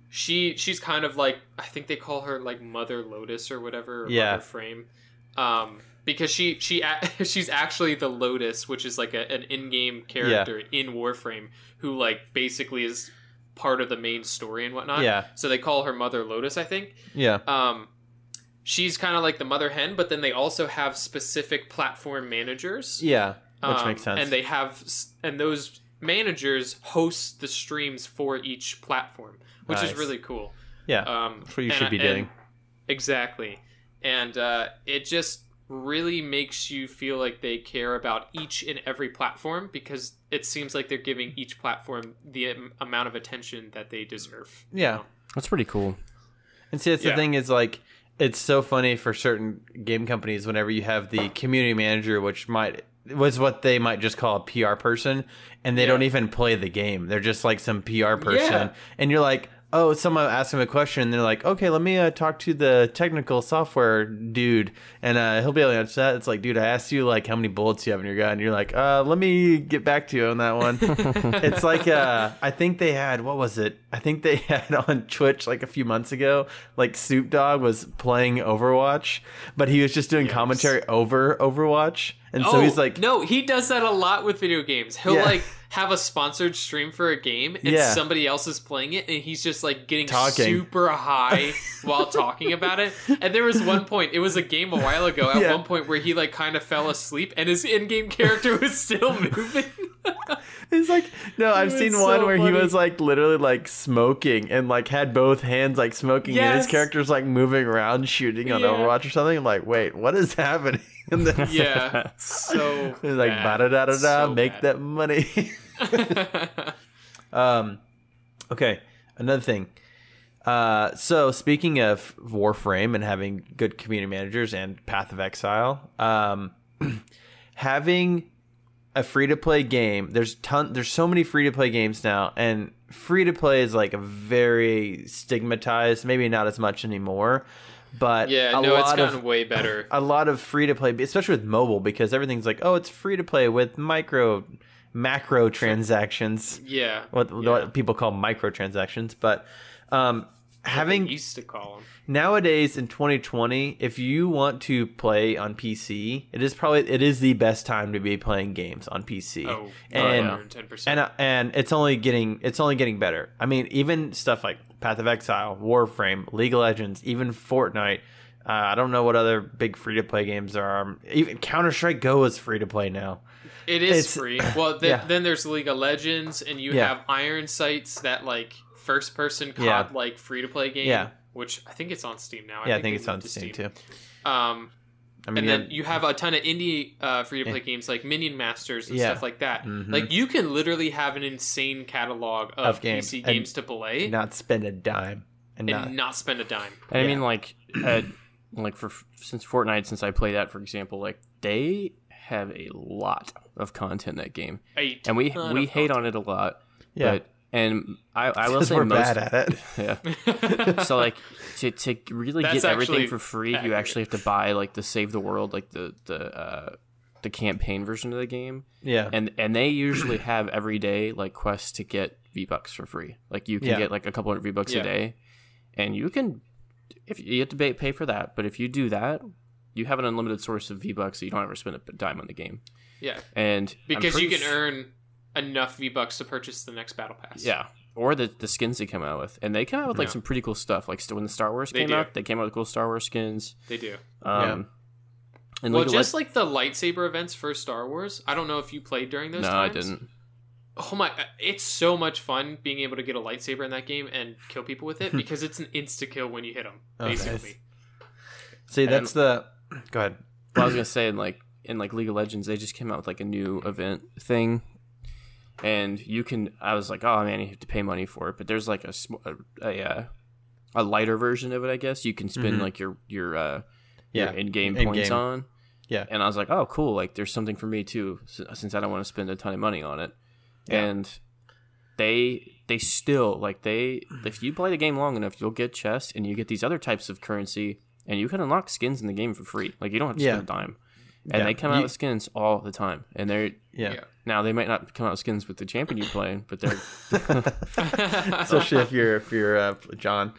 she she's kind of like I think they call her like Mother Lotus or whatever. Or Yeah. Mother Frame. Um, because she she a- *laughs* she's actually the Lotus, which is like a, an in-game character in Warframe who like basically is part of the main story and whatnot. Yeah. So they call her Mother Lotus, I think Yeah. um, she's kind of like the mother hen, but then they also have specific platform managers. Yeah. Which um, makes sense. And they have, and those managers host the streams for each platform, which Nice. is really cool. yeah. Um, That's what you and- should be and- doing. Exactly, and uh, it just really makes you feel like they care about each and every platform because it seems like they're giving each platform the am- amount of attention that they deserve. you Yeah. know? that's pretty cool. And see, that's Yeah. the thing is like, it's so funny for certain game companies whenever you have the community manager, which might was what they might just call a PR person, and they Yeah. don't even play the game. They're just like some PR person, Yeah. and you're like. Oh, someone asked him a question, and they're like, "Okay, let me uh, talk to the technical software dude, and uh, he'll be able to answer that." It's like, dude, I asked you like how many bullets you have in your gun, and you're like, "Uh, let me get back to you on that one." *laughs* it's like uh I think they had what was it? I think they *laughs* had on Twitch like a few months ago, like Snoop Dogg was playing Overwatch, but he was just doing Yes. commentary over Overwatch. And so he's like Oh, no, he does that a lot with video games. He'll Yeah. like have a sponsored stream for a game, and Yeah. somebody else is playing it, and he's just like getting Talking. super high *laughs* while talking about it. And there was one point, it was a game a while ago. At Yeah. one point where he like kind of fell asleep, and his in-game character was still moving. *laughs* He's like, no, I've seen so one where he was like literally like smoking and like had both hands like smoking, and his character's like moving around shooting on Yeah. Overwatch or something. I'm like, wait, what is happening? *laughs* And then yeah, *laughs* so like, bad. ba da da da da, So make bad. that money. *laughs* Um, okay, another thing. Uh, so speaking of Warframe and having good community managers and Path of Exile, um, *clears throat* having a free to play game. There's ton. There's so many free to play games now, and free to play is like a very stigmatized. Maybe not as much anymore, but yeah, a no, it's gotten of way better. *laughs* a lot of free to play, especially with mobile, because everything's like, oh, it's free to play with micro macro transactions, Yeah. what, yeah. what people call microtransactions. But um, having used to call them. nowadays in 2020 if you want to play on pc it is probably it is the best time to be playing games on pc Oh, and yeah. 110%. and uh, and it's only getting it's only getting better i mean even stuff like path of exile warframe league of legends even fortnite uh, i don't know what other big free to play games there are even counter-strike go is free to play now It is It's- free. *laughs* Well, th- yeah. then there's League of Legends, and you Yeah. have Iron Sights, that like first person COD Yeah. like free to play game. Yeah. Which I think it's on Steam now. yeah i think they it's on to steam too Um, i mean and yeah, then you have a ton of indie uh, free to play games like Minion Masters and Yeah. stuff like that. Mhm. Like you can literally have an insane catalog of, Of games. PC And games to play not spend a dime and and not not spend a dime. And I Yeah. mean, like, uh, like for since Fortnite, since I play that, for example, like they have a lot of content in that game, A and we ton we of hate on it a lot. Yeah. But and I I will say we're most bad at it *laughs* yeah. so like to to really That's get everything for free, accurate. you actually have to buy like the Save the World, like the the uh, the campaign version of the game, yeah and and they usually have every day like quests to get V bucks for free. Like you can Yeah. get like a couple hundred V bucks Yeah. a day, and you can if you have to pay, pay for that, but if you do that, you have an unlimited source of V bucks, so you don't ever spend a dime on the game. yeah, And because you can su- earn enough V Bucks to purchase the next battle pass. yeah. Or the, the skins they come out with, and they come out with like Yeah. some pretty cool stuff. Like when the Star Wars They came do. out, they came out with cool Star Wars skins. they do. Um, and Well, League just Leg- like the lightsaber events for Star Wars. I don't know if you played during those no, times. I didn't. Oh my! It's so much fun being able to get a lightsaber in that game and kill people with it *laughs* because it's an insta kill when you hit them. Oh, nice. Basically, see that's the go ahead Well, I was gonna say in like in like League of Legends, they just came out with like a new event thing, and you can. I was like, oh man, you have to pay money for it, but there's like a sm- a a, uh, a lighter version of it. I guess you can spend Mhm. like your your uh, yeah your in-game in-game. points on. Yeah. and I was like, oh cool, like there's something for me too, since I don't want to spend a ton of money on it, Yeah. and they they still like they if you play the game long enough, you'll get chests and you get these other types of currency, and you can unlock skins in the game for free. Like you don't have to Yeah. spend a dime. And Yeah. they come out You- with skins all the time, and they're yeah. Yeah. now they might not come out with skins with the champion you're playing, but they're *laughs* *laughs* especially if you're if you're uh, John.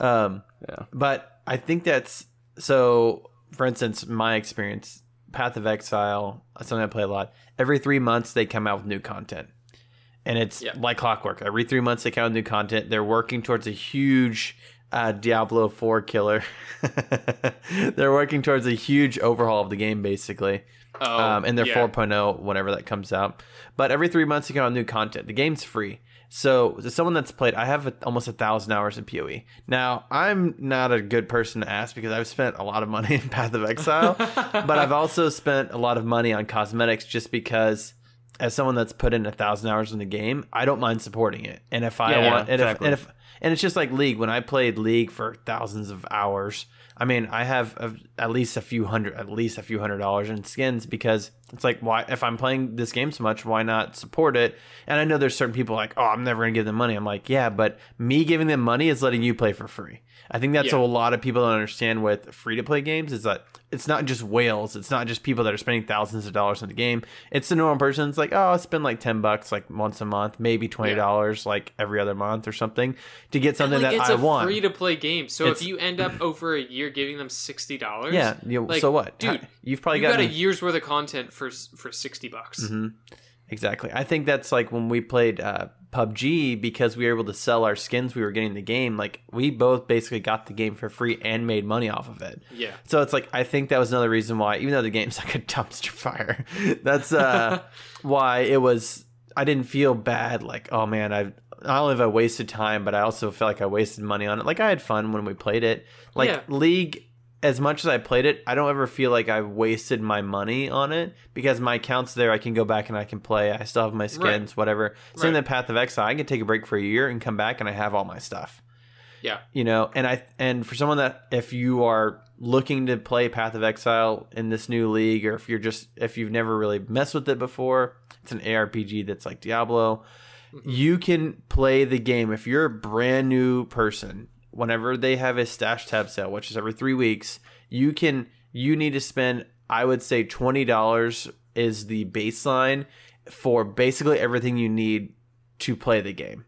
Um, yeah, but I think that's so. For instance, my experience, Path of Exile, something I play a lot. Every three months, they come out with new content, and it's Yeah. like clockwork. Every three months, they come out with new content. They're working towards a huge uh, Diablo Four killer. *laughs* They're working towards a huge overhaul of the game, basically oh, um, and they're yeah. 4.0 whenever that comes out. But every three months, you get on new content. The game's free. So, as someone that's played, I have almost a thousand hours in PoE. Now, I'm not a good person to ask because I've spent a lot of money *laughs* in Path of Exile, but I've *laughs* also spent a lot of money on cosmetics just because, as someone that's put in a thousand hours in the game, I don't mind supporting it. And if I Yeah, want, and, exactly. if, and if and it's just like League. When I played League for thousands of hours, I mean, I have a, at least a few hundred, at least a few hundred dollars in skins because it's like, why? If I'm playing this game so much, why not support it? And I know there's certain people like, oh, I'm never gonna give them money. I'm like, yeah, but me giving them money is letting you play for free. I think that's Yeah. a lot of people don't understand with free to play games is that it's not just whales. It's not just people that are spending thousands of dollars on the game. It's the normal person. It's like, oh, I'll spend like ten bucks like once a month, maybe twenty dollars like every other month or something to get something like, that I want. free to play game. So It's- if you end up over a year giving them sixty dollars, yeah, you like, so what, dude? You've probably you got a year's worth of content for for sixty bucks. Mhm. Exactly. I think that's like when we played uh, PUBG because we were able to sell our skins we were getting the game. Like we both basically got the game for free and made money off of it. Yeah, So it's like I think that was another reason why, even though the game's *laughs* like a dumpster fire, *laughs* that's uh, *laughs* why it was. I didn't feel bad. Like oh man, I not only have I wasted time, but I also felt like I wasted money on it. Like I had fun when we played it. Like Yeah. League, as much as I played it, I don't ever feel like I've wasted my money on it because my account's there. I can go back and I can play. I still have my skins, Right. whatever. Same Right. in Path of Exile. I can take a break for a year and come back and I have all my stuff yeah, you know and i and for someone that if you are looking to play path of exile in this new league or if you're just if you've never really messed with it before it's an arpg that's like diablo you can play the game if you're a brand new person whenever they have a stash tab sale which is every three weeks you can you need to spend i would say $20 is the baseline for basically everything you need to play the game.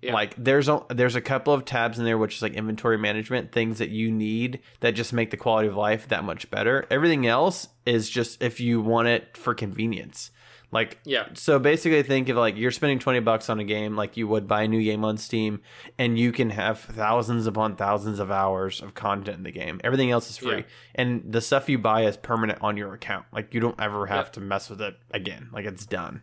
Yeah. Like there's a, there's a couple of tabs in there which is like inventory management, things that you need that just make the quality of life that much better. Everything else is just if you want it for convenience. Like Yeah. so basically think of like you're spending 20 bucks on a game like you would buy a new game on Steam and you can have thousands upon thousands of hours of content in the game. Everything else is free. Yeah. And the stuff you buy is permanent on your account. Like you don't ever have Yeah. to mess with it again. Like it's done.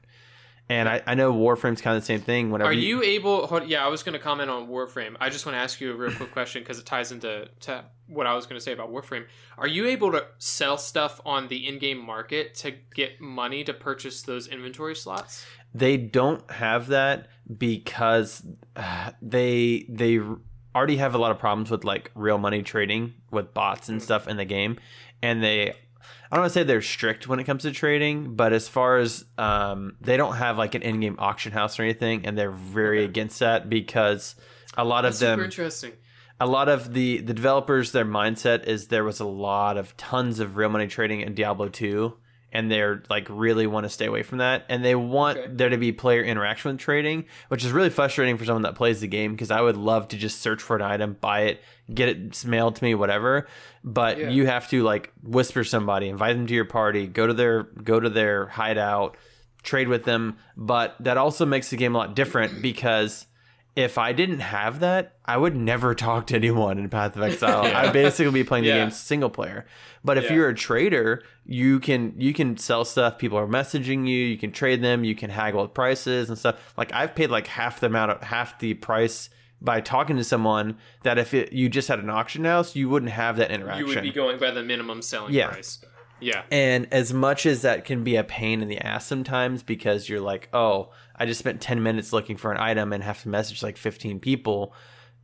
And I, I know Warframe's kind of the same thing. Whenever Are you able? hold- Yeah, I was going to comment on Warframe. I just want to ask you a real quick question because it ties into to what I was going to say about Warframe. Are you able to sell stuff on the in-game market to get money to purchase those inventory slots? they don't have that because *sighs* they they already have a lot of problems with like real money trading with bots and mm-hmm. stuff in the game and they I don't want to say they're strict when it comes to trading, but as far as um, they don't have like an in-game auction house or anything, and they're very Okay. against that because a lot That's of them, super interesting. a lot of the the developers, their mindset is there was a lot of tons of real money trading in Diablo 2 and they're like really want to stay away from that and they want Okay. there to be player interaction with trading which is really frustrating for someone that plays the game because i would love to just search for an item buy it get it mailed to me whatever but Yeah. you have to like whisper somebody invite them to your party go to their go to their hideout trade with them but that also makes the game a lot different because if I didn't have that, I would never *laughs* talk to anyone in Path of *laughs* Exile. Yeah. I'd basically be playing the Yeah. game single player. But if Yeah. you're a trader, you can you can sell stuff. People are messaging you. You can trade them. You can haggle with prices and stuff. Like I've paid like half the amount of half the price by talking to someone that if it, you just had an auction house, you wouldn't have that interaction. You would be going by the minimum selling Yeah. price. Yeah. And as much as that can be a pain in the ass sometimes because you're like, oh, I just spent 10 minutes looking for an item and have to message like 15 people.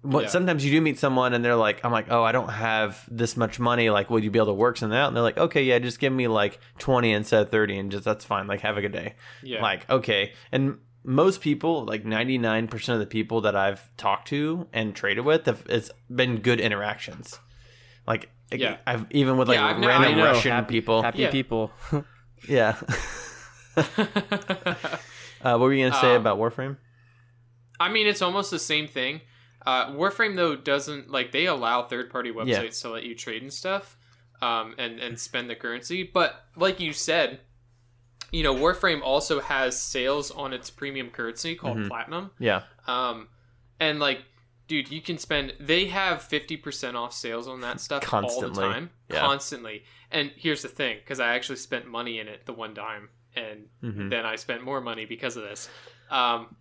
But Yeah. sometimes you do meet someone and they're like, I'm like, oh, I don't have this much money. Like, would you be able to work something out? And they're like, okay, yeah, just give me like 20 instead of 30 and just that's fine. Like, have a good day. Yeah. Like, okay. And most people, like 99% of the people that I've talked to and traded with, have, it's been good interactions. Like, Yeah. I've even with like Yeah, random know. Russian happy, people. happy Yeah. people. Yeah. *laughs* *laughs* *laughs* Uh, what were you gonna say Um, about Warframe? I mean, it's almost the same thing. Uh, Warframe though doesn't like they allow third-party websites Yeah. to let you trade and stuff, um, and and spend the currency. But like you said, you know, Warframe also has sales on its premium currency called Mhm. Platinum. Yeah, Um, and like, dude, you can spend. They have fifty percent off sales on that stuff all the time, Yeah. constantly. And here's the thing, because I actually spent money in it the one time, and Mhm. then I spent more money because of this. Um,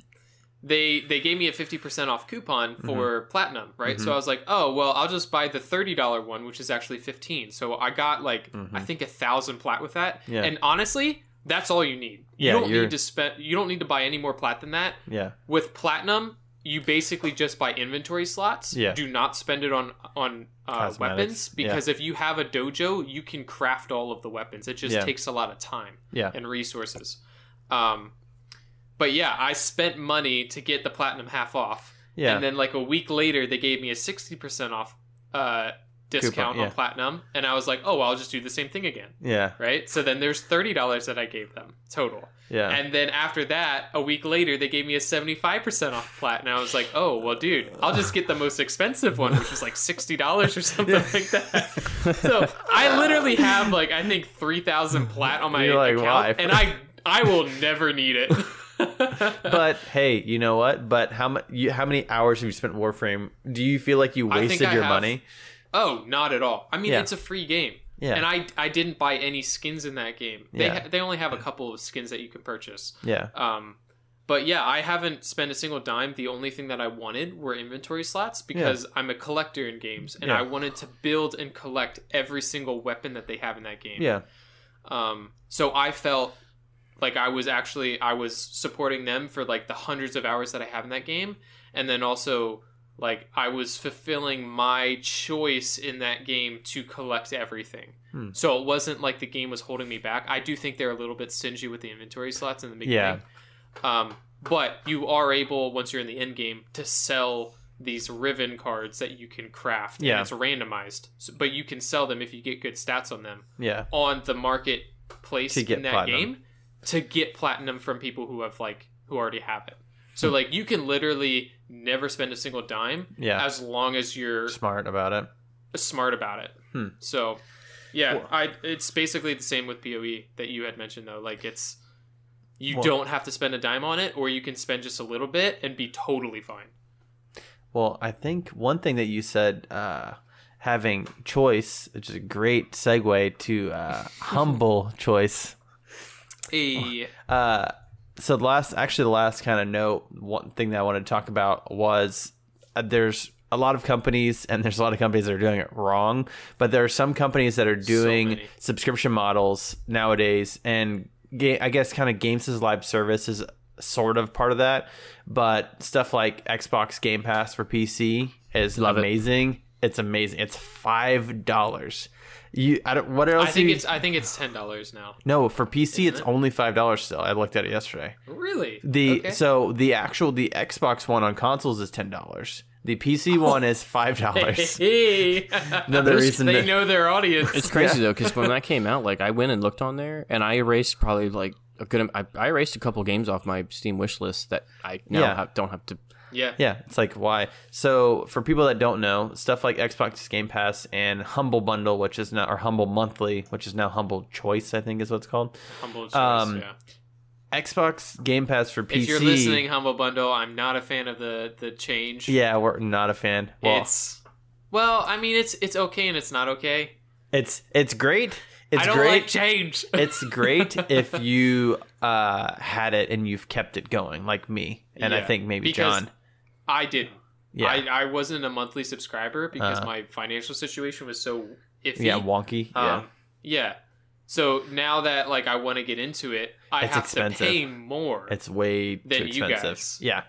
they they gave me a fifty percent off coupon for platinum, right? So Mhm. I was like, oh well, I'll just buy the thirty dollar one, which is actually fifteen. So I got like Mhm. I think a thousand plat with that. Yeah. And honestly, that's all you need. Yeah, you don't you're- need to spend. You don't need to buy any more plat than that yeah, with platinum you basically just buy inventory slots. Yeah. do not spend it on on uh, weapons yeah. because if you have a dojo you can craft all of the weapons. It just Yeah. takes a lot of time yeah, and resources. Um but yeah i spent money to get the platinum half off. Yeah. and then like a week later they gave me a 60% off uh discount yeah. on platinum. And i was like oh well, i'll just do the same thing again. Yeah, right? So then there's $30 that i gave them total yeah, and then after that, a week later, they gave me a 75% off plat. And I was like, oh, well, dude, I'll just get the most expensive one, which was like $60 or *laughs* something like that. So I literally have like, I think 3,000 plat on my like, account. why? And I, I will never need it. *laughs* but hey, you know what? But how much? You, how many hours have you spent Warframe? Do you feel like you wasted your have- money? oh, not at all. I mean, Yeah. it's a free game. Yeah, And I, I didn't buy any skins in that game. They, Yeah. ha- they only have a couple of skins that you can purchase. yeah, Um, but yeah, I haven't spent a single dime. The only thing that I wanted were inventory slots because I'm a collector in games, and Yeah. I wanted to build and collect every single weapon that they have in that game. yeah, Um, so I felt like I was actually I was supporting them for like the hundreds of hours that I have in that game, and then also like I was fulfilling my choice in that game to collect everything. Hmm. So it wasn't like the game was holding me back. I do think they're a little bit stingy with the inventory slots in the beginning. Yeah. Um, but you are able once you're in the end game to sell these Riven cards that you can craft. Yeah. And it's randomized, so, but you can sell them if you get good stats on them yeah, on the marketplace in that platinum. game to get platinum from people who have like who already have it. So like you can literally never spend a single dime Yeah. as long as you're Smart about it. smart about it. Hmm. So yeah, Well- I it's basically the same with PoE that you had mentioned though. Like it's you Well- don't have to spend a dime on it or you can spend just a little bit and be totally fine. Well, I think one thing that you said, uh, having choice, which is a great segue to uh, *laughs* humble choice. A Uh, so the last, actually, the last kind of note, one thing that I wanted to talk about was uh, there's a lot of companies, and there's a lot of companies that are doing it wrong, but there are some companies that are doing many. subscription models nowadays, and ga- I guess kind of games as live service is sort of part of that, but stuff like Xbox Game Pass for PC is Love it. amazing. It's amazing. It's five dollars. You, I don't. What else? I think you- it's I think it's ten dollars now. no for PC. It's it? only five dollars still. I looked at it yesterday. Really? The Okay. so the actual the Xbox one on consoles is ten dollars. The PC oh. one is five dollars. *laughs* Hey. Another reason they to- know their audience. It's crazy though, because when that came out, like I went and looked on there, and I erased probably like a good. I, I erased a couple games off my Steam wish list that I now Yeah. have, don't have to. Yeah. yeah, it's like why. So for people that don't know, stuff like Xbox Game Pass and Humble Bundle, which is now or Humble Monthly, which is now Humble Choice, I think is what it's called. Humble choice, Um, yeah. Xbox Game Pass for PC. If you're listening, Humble Bundle, I'm not a fan of the the change. yeah, we're not a fan. Well, it's well, I mean, it's it's okay and it's not okay. it's it's great. It's I don't great. like change. *laughs* it's great if you uh, had it and you've kept it going, like me, and I think maybe because John. I didn't. Yeah, I, I wasn't a monthly subscriber because Uh-huh. my financial situation was so iffy. yeah, wonky. Um, yeah, yeah. So now that like I want to get into it, I It's have expensive. to pay more. it's way than too you expensive. guys. Yeah,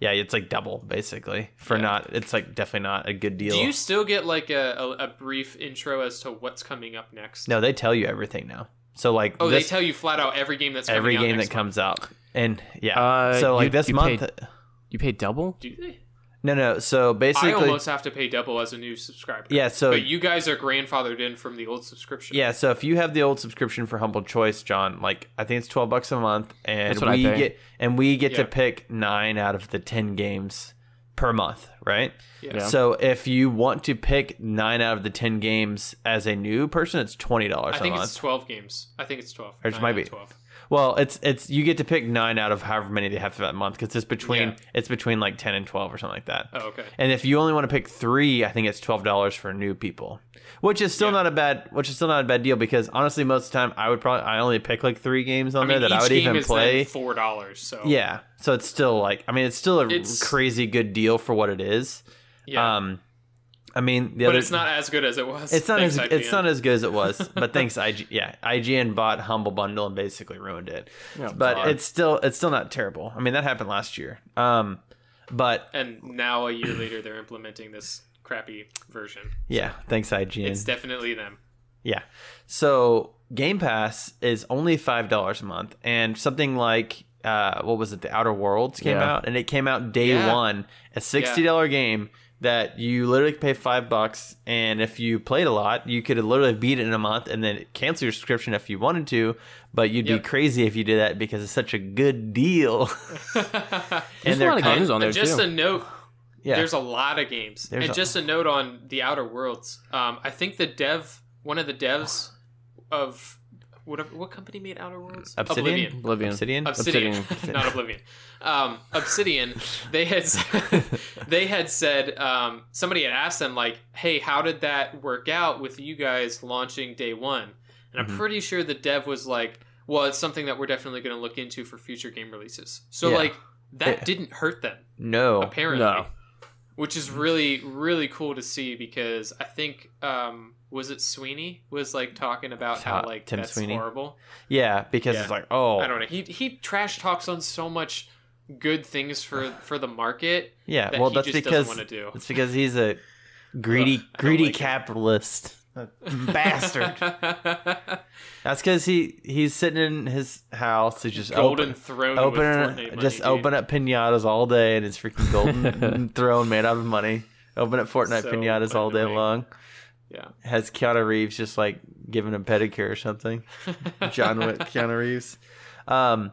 yeah, it's like double basically for Yeah. not. It's like definitely not a good deal. Do you still get like a, a, a brief intro as to what's coming up next? no, they tell you everything now. So like, Oh, this, they tell you flat out every game that's coming every out game that next comes out, and yeah. Uh, so like you- this you month. paid- You pay double? Do they? no, no. So basically, I almost have to pay double as a new subscriber. yeah. So but you guys are grandfathered in from the old subscription. Yeah, so if you have the old subscription for Humble Choice, John, like I think it's twelve bucks a month, and That's what I we get and we get to pick nine out of the ten games per month, right? Yeah. Yeah. So if you want to pick nine out of the ten games as a new person, it's twenty dollars I a think month. it's twelve games. I think it's twelve. Or it might be. twelve. Well, it's it's you get to pick nine out of however many they have for that month because it's between Yeah. it's between like ten and twelve or something like that. Oh, okay. And if you only want to pick three, I think it's twelve dollars for new people, which is still Yeah. not a bad, which is still not a bad deal because honestly, most of the time I would probably I only pick like three games on I mean, there that I would even play. four dollars. So Yeah, so it's still like I mean it's still a It's- crazy good deal for what it is. yeah. Um, I mean the but other it's not as good as it was. it's not Thanks, as it's not as good as it was, *laughs* but thanks IG yeah IGN bought Humble Bundle and basically ruined it. Yeah, but sorry. it's still it's still not terrible. I mean that happened last year. Um, but And now a year later, they're implementing this crappy version. yeah, thanks IGN. It's definitely them. Yeah. So Game Pass is only five dollars a month, and something like uh, what was it? The Outer Worlds came Yeah. out, and it came out day Yeah. one, a sixty dollar game that you literally pay five bucks, and if you played a lot, you could literally beat it in a month, and then cancel your subscription if you wanted to. But you'd Yep. be crazy if you did that because it's such a good deal. *laughs* *laughs* There's and a they're lot of games on there just too. a note. yeah, There's a lot of games. There's and a- just a note on the Outer Worlds. Um, I think the dev, one of the devs of whatever, what company made Outer Worlds? Obsidian? Oblivion. Obsidian. Obsidian, *laughs* not Oblivion. Um, Obsidian. They had *laughs* they had said um, somebody had asked them like, "Hey, how did that work out with you guys launching day one?" And I'm Mhm. pretty sure the dev was like, "Well, it's something that we're definitely going to look into for future game releases." So Yeah. like that It- didn't hurt them no, apparently, No. which is really really cool to see because I think um, was it Sweeney was like talking about how like Tim that's Sweeney. horrible. yeah, because Yeah. it's like oh, I don't know. He he trash talks on so much good things for for the market yeah. that Well, he that's just because doesn't do. It's because he's a greedy, Ugh, I greedy like capitalist bastard. *laughs* That's because he he's sitting in his house. He's just Golden open, throne. open, with Fortnite money, just dude. open up pinatas all day, and it's freaking golden *laughs* throne made out of money. Open up Fortnite So pinatas all day annoying. long. Yeah. Has Keanu Reeves just like giving him pedicure or something? *laughs* John Wick, Keanu Reeves. Um,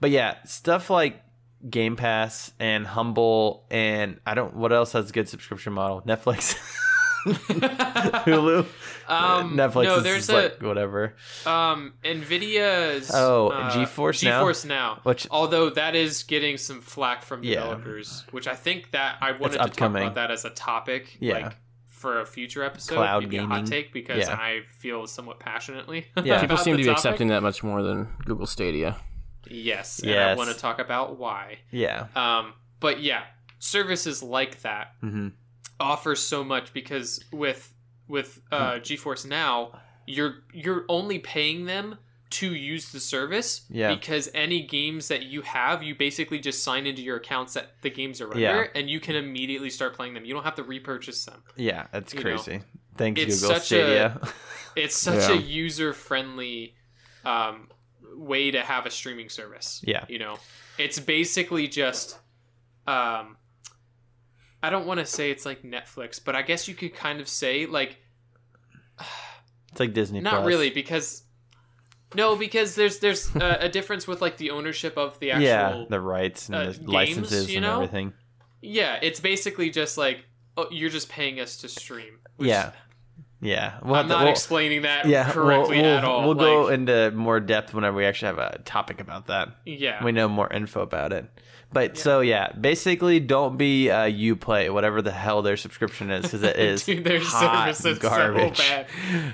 but yeah, stuff like Game Pass and Humble and I don't. What else has a good subscription model? Netflix, *laughs* Hulu, Um, Netflix no, there's a like whatever. um Nvidia's Oh, uh, GeForce Now? GeForce Now. Which- although that is getting some flack from Yeah. developers, which I think that I wanted to upcoming. talk about that as a topic, Yeah. like for a future episode, Cloud maybe a hot take because Yeah. I feel somewhat passionately. *laughs* Yeah. People seem the to be topic. accepting that much more than Google Stadia. Yes, and I want to talk about why. Yeah. Um, but yeah, services like that hmm offer so much because with with uh, GeForce Now, you're you're only paying them to use the service. Yeah. Because any games that you have, you basically just sign into your accounts that the games are under, Yeah. and you can immediately start playing them. You don't have to repurchase them. Yeah, that's You know, crazy. Thanks, it's Google such a- *laughs* It's such Yeah. a user friendly um, way to have a streaming service. Yeah. You know, it's basically just. Um, I don't want to say it's like Netflix, but I guess you could kind of say like *sighs* it's like Disney. not Plus. really because no because there's there's a, a difference with like the ownership of the actual yeah, the rights and uh, the games, licenses you and know? everything. yeah it's basically just like oh, you're just paying us to stream Yeah, yeah. We'll i'm to- not we'll- explaining that yeah, correctly we'll, we'll, at all We'll go into more depth whenever we actually have a topic about that. yeah We know more info about it. But so yeah, basically, don't be uh, Uplay whatever the hell their subscription is because it *laughs* is Dude, their hot service is garbage. so bad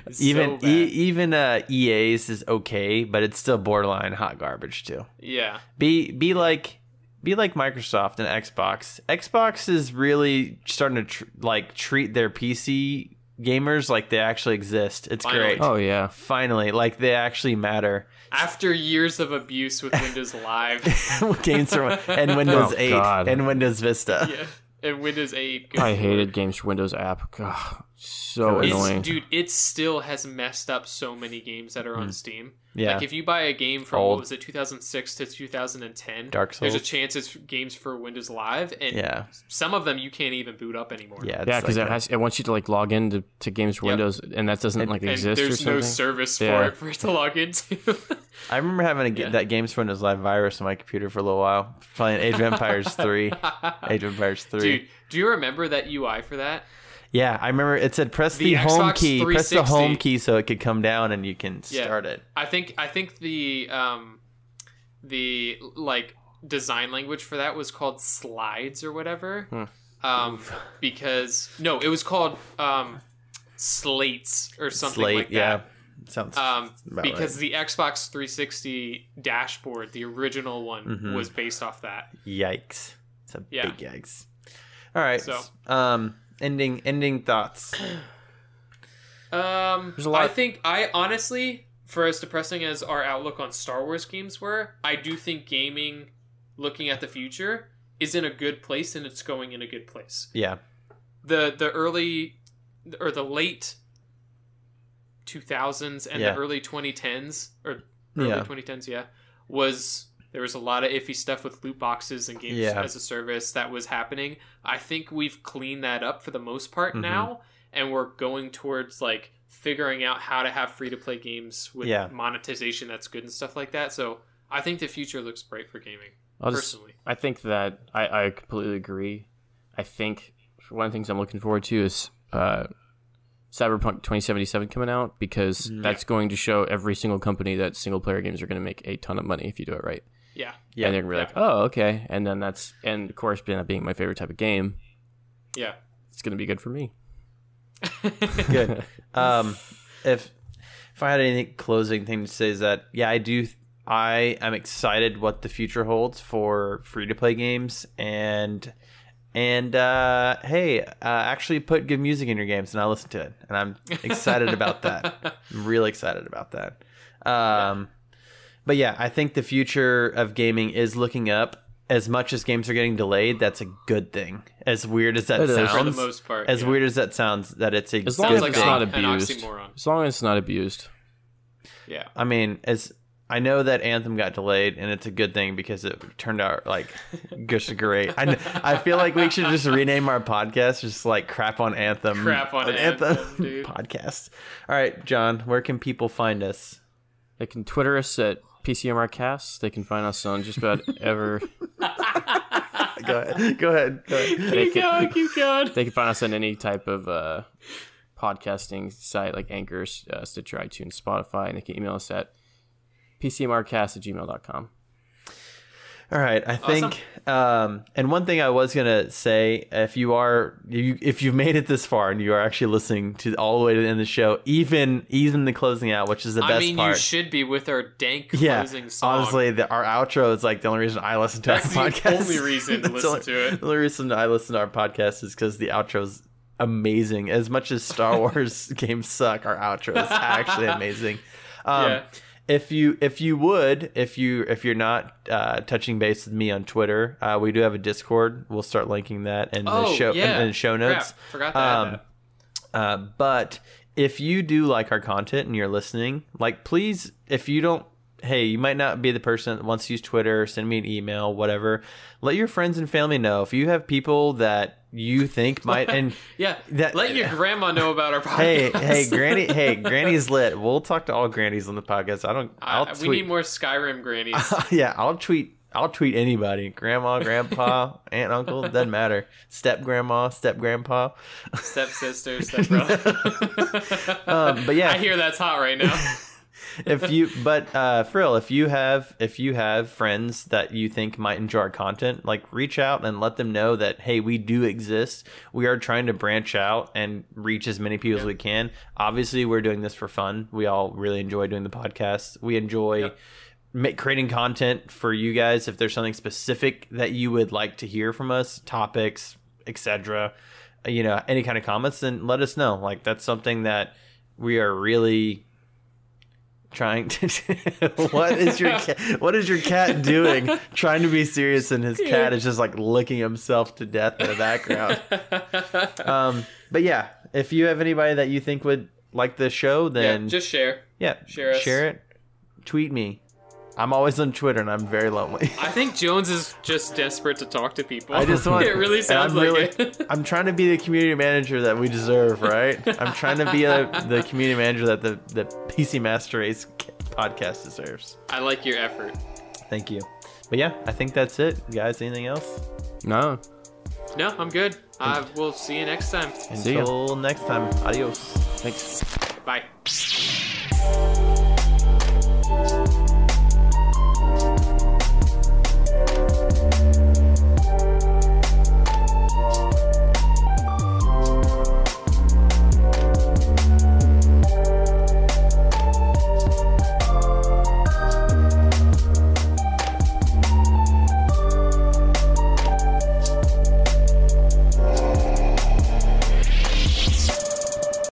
It's *laughs* Even so. E- even uh, EA's is okay, but it's still borderline hot garbage too. yeah Be be like be like Microsoft and Xbox. Xbox is really starting to tr- like treat their PC gamers like they actually exist. It's Finally. great. Oh yeah, Finally, like they actually matter. after years of abuse with windows live *laughs* Games from and Windows Oh, 8 God. and Windows Vista. yeah and windows 8 I hated Games for Windows app. God, so It's- It's- annoying. dude, it still has messed up so many games that are on Steam. Hmm. Yeah. Like if you buy a game from Old. what was it, 2006 to 2010, Dark Souls. there's a chance it's games for Windows Live, and Yeah. some of them you can't even boot up anymore. Yeah. yeah, because like it has it wants you to like log into to Games for Yep. Windows, and that doesn't like and exist or there's something. no service for it for it to log into. *laughs* I remember having a, Yeah. that Games for Windows Live virus on my computer for a little while. Playing Age of Empires 3. *laughs* Age of Empires 3. Dude, do you remember that UI for that? Yeah, I remember it said press the, The home key. Press the home key so it could come down and you can Yeah. start it. I think I think the um the like design language for that was called slides or whatever. Hmm. Um because no, it was called um slates or something Slate, like that. yeah. Sounds Um, because right. the Xbox 360 dashboard, the original one, Mhm. was based off that. Yikes. It's a Yeah. big yikes. All right. So- um ending ending thoughts. *clears throat* Um, There's a lot- I think I honestly, for as depressing as our outlook on Star Wars games were, I do think gaming, looking at the future, is in a good place and it's going in a good place. Yeah. The the early or the late 2000s and Yeah. the early 2010s or early Yeah. 2010s, yeah, was there was a lot of iffy stuff with loot boxes and games Yeah. as a service that was happening. I think we've cleaned that up for the most part Mhm. now, and we're going towards like figuring out how to have free to play games with Yeah. monetization that's good and stuff like that. So I think the future looks bright for gaming. I'll just- personally, I think that I, I completely agree. I think one of the things I'm looking forward to is uh, Cyberpunk 2077 coming out because Mm. that's going to show every single company that single player games are going to make a ton of money if you do it right. Yeah, Yeah. and they're gonna be like, oh, okay, and then that's and of course, being that being my favorite type of game, yeah. it's gonna be good for me. *laughs* Good. um, if if I had any closing thing to say is that yeah, I do. I am excited what the future holds for free to play games and and uh, hey, uh, actually put good music in your games and I listen to it and I'm excited about that. *laughs* I'm really excited about that. Um, but yeah, I think the future of gaming is looking up. As much as games are getting delayed, that's a good thing. As weird as that It is. sounds, for the most part. as yeah. weird as that sounds, that it's a As good long as like it's thing. not an abused. oxymoron. As long as it's not abused. Yeah, I mean, as I know that Anthem got delayed, and it's a good thing because it turned out like just *laughs* great. I, I feel like we should just rename our podcast just like crap on Anthem. Crap on Anthem, dude. *laughs* podcast. All right, John, where can people find us? They can Twitter us at PCMR Cast. They can find us on just about ever. *laughs* go ahead. Go ahead. Go ahead. They Keep can, going, keep going. they can find us on any type of uh, podcasting site like Anchor, uh, Stitcher, iTunes, Spotify, and they can email us at pcmrcast at gmail.com. All right, I think, um, and one thing I was gonna say, if you are, you, if you've made it this far and you are actually listening to all the way to the end of the show, even even the closing out, which is the best part. I mean, you should be with our dank yeah, closing song. honestly, the, our outro is like the only reason I listen to That's our the podcast. only reason to *laughs* listen only- to it. The only reason I listen to our podcast is because the outro is amazing. As much as Star *laughs* Wars games suck, our outro is actually amazing. *laughs* Um, Yeah. If you if you would if you if you're not uh, touching base with me on Twitter, uh, we do have a Discord. We'll start linking that in the Oh, show yeah. in, the show Crap, notes. forgot to Um, uh, but if you do like our content and you're listening, like please, if you don't, hey, you might not be the person that wants to use Twitter, send me an email, whatever. Let your friends and family know. If you have people that you think might, and *laughs* Yeah, that- let your grandma know about our podcast. hey, hey, *laughs* Granny, hey, Granny's lit. We'll talk to all grannies on the podcast. I don't, I'll I- tweet. we need more Skyrim grannies. *laughs* yeah, I'll tweet. I'll tweet anybody. Grandma, grandpa, aunt, uncle, doesn't matter. Step grandma, step grandpa. stepsister, stepbrother. Um, but yeah, I hear that's hot right now. *laughs* if you but uh frill if you have if you have friends that you think might enjoy our content like reach out and let them know that hey we do exist. We are trying to branch out and reach as many people as we can. Obviously we're doing this for fun. We all really enjoy doing the podcast. We enjoy ma- creating content for you guys. If there's something specific that you would like to hear from us topics etc you know any kind of comments then let us know. Like that's something that we are really trying to *laughs* what is your cat what is your cat doing? Trying to be serious and his cat is just like licking himself to death in the background. *laughs* Um but yeah if you have anybody that you think would like the show yeah, then just share. yeah share us. share it. Tweet me I'm always on Twitter and I'm very lonely. I think Jones is just desperate to talk to people. I just *laughs* want. it really sounds I'm like really, it. *laughs* I'm trying to be the community manager that we deserve, right? I'm trying to be a, the community manager that the the PC Master Race podcast deserves. I like your effort. Thank you. But yeah, I think that's it, guys. Anything else? No. No, I'm good. I uh, will see you next time. Until next time. Adios. Thanks. Bye.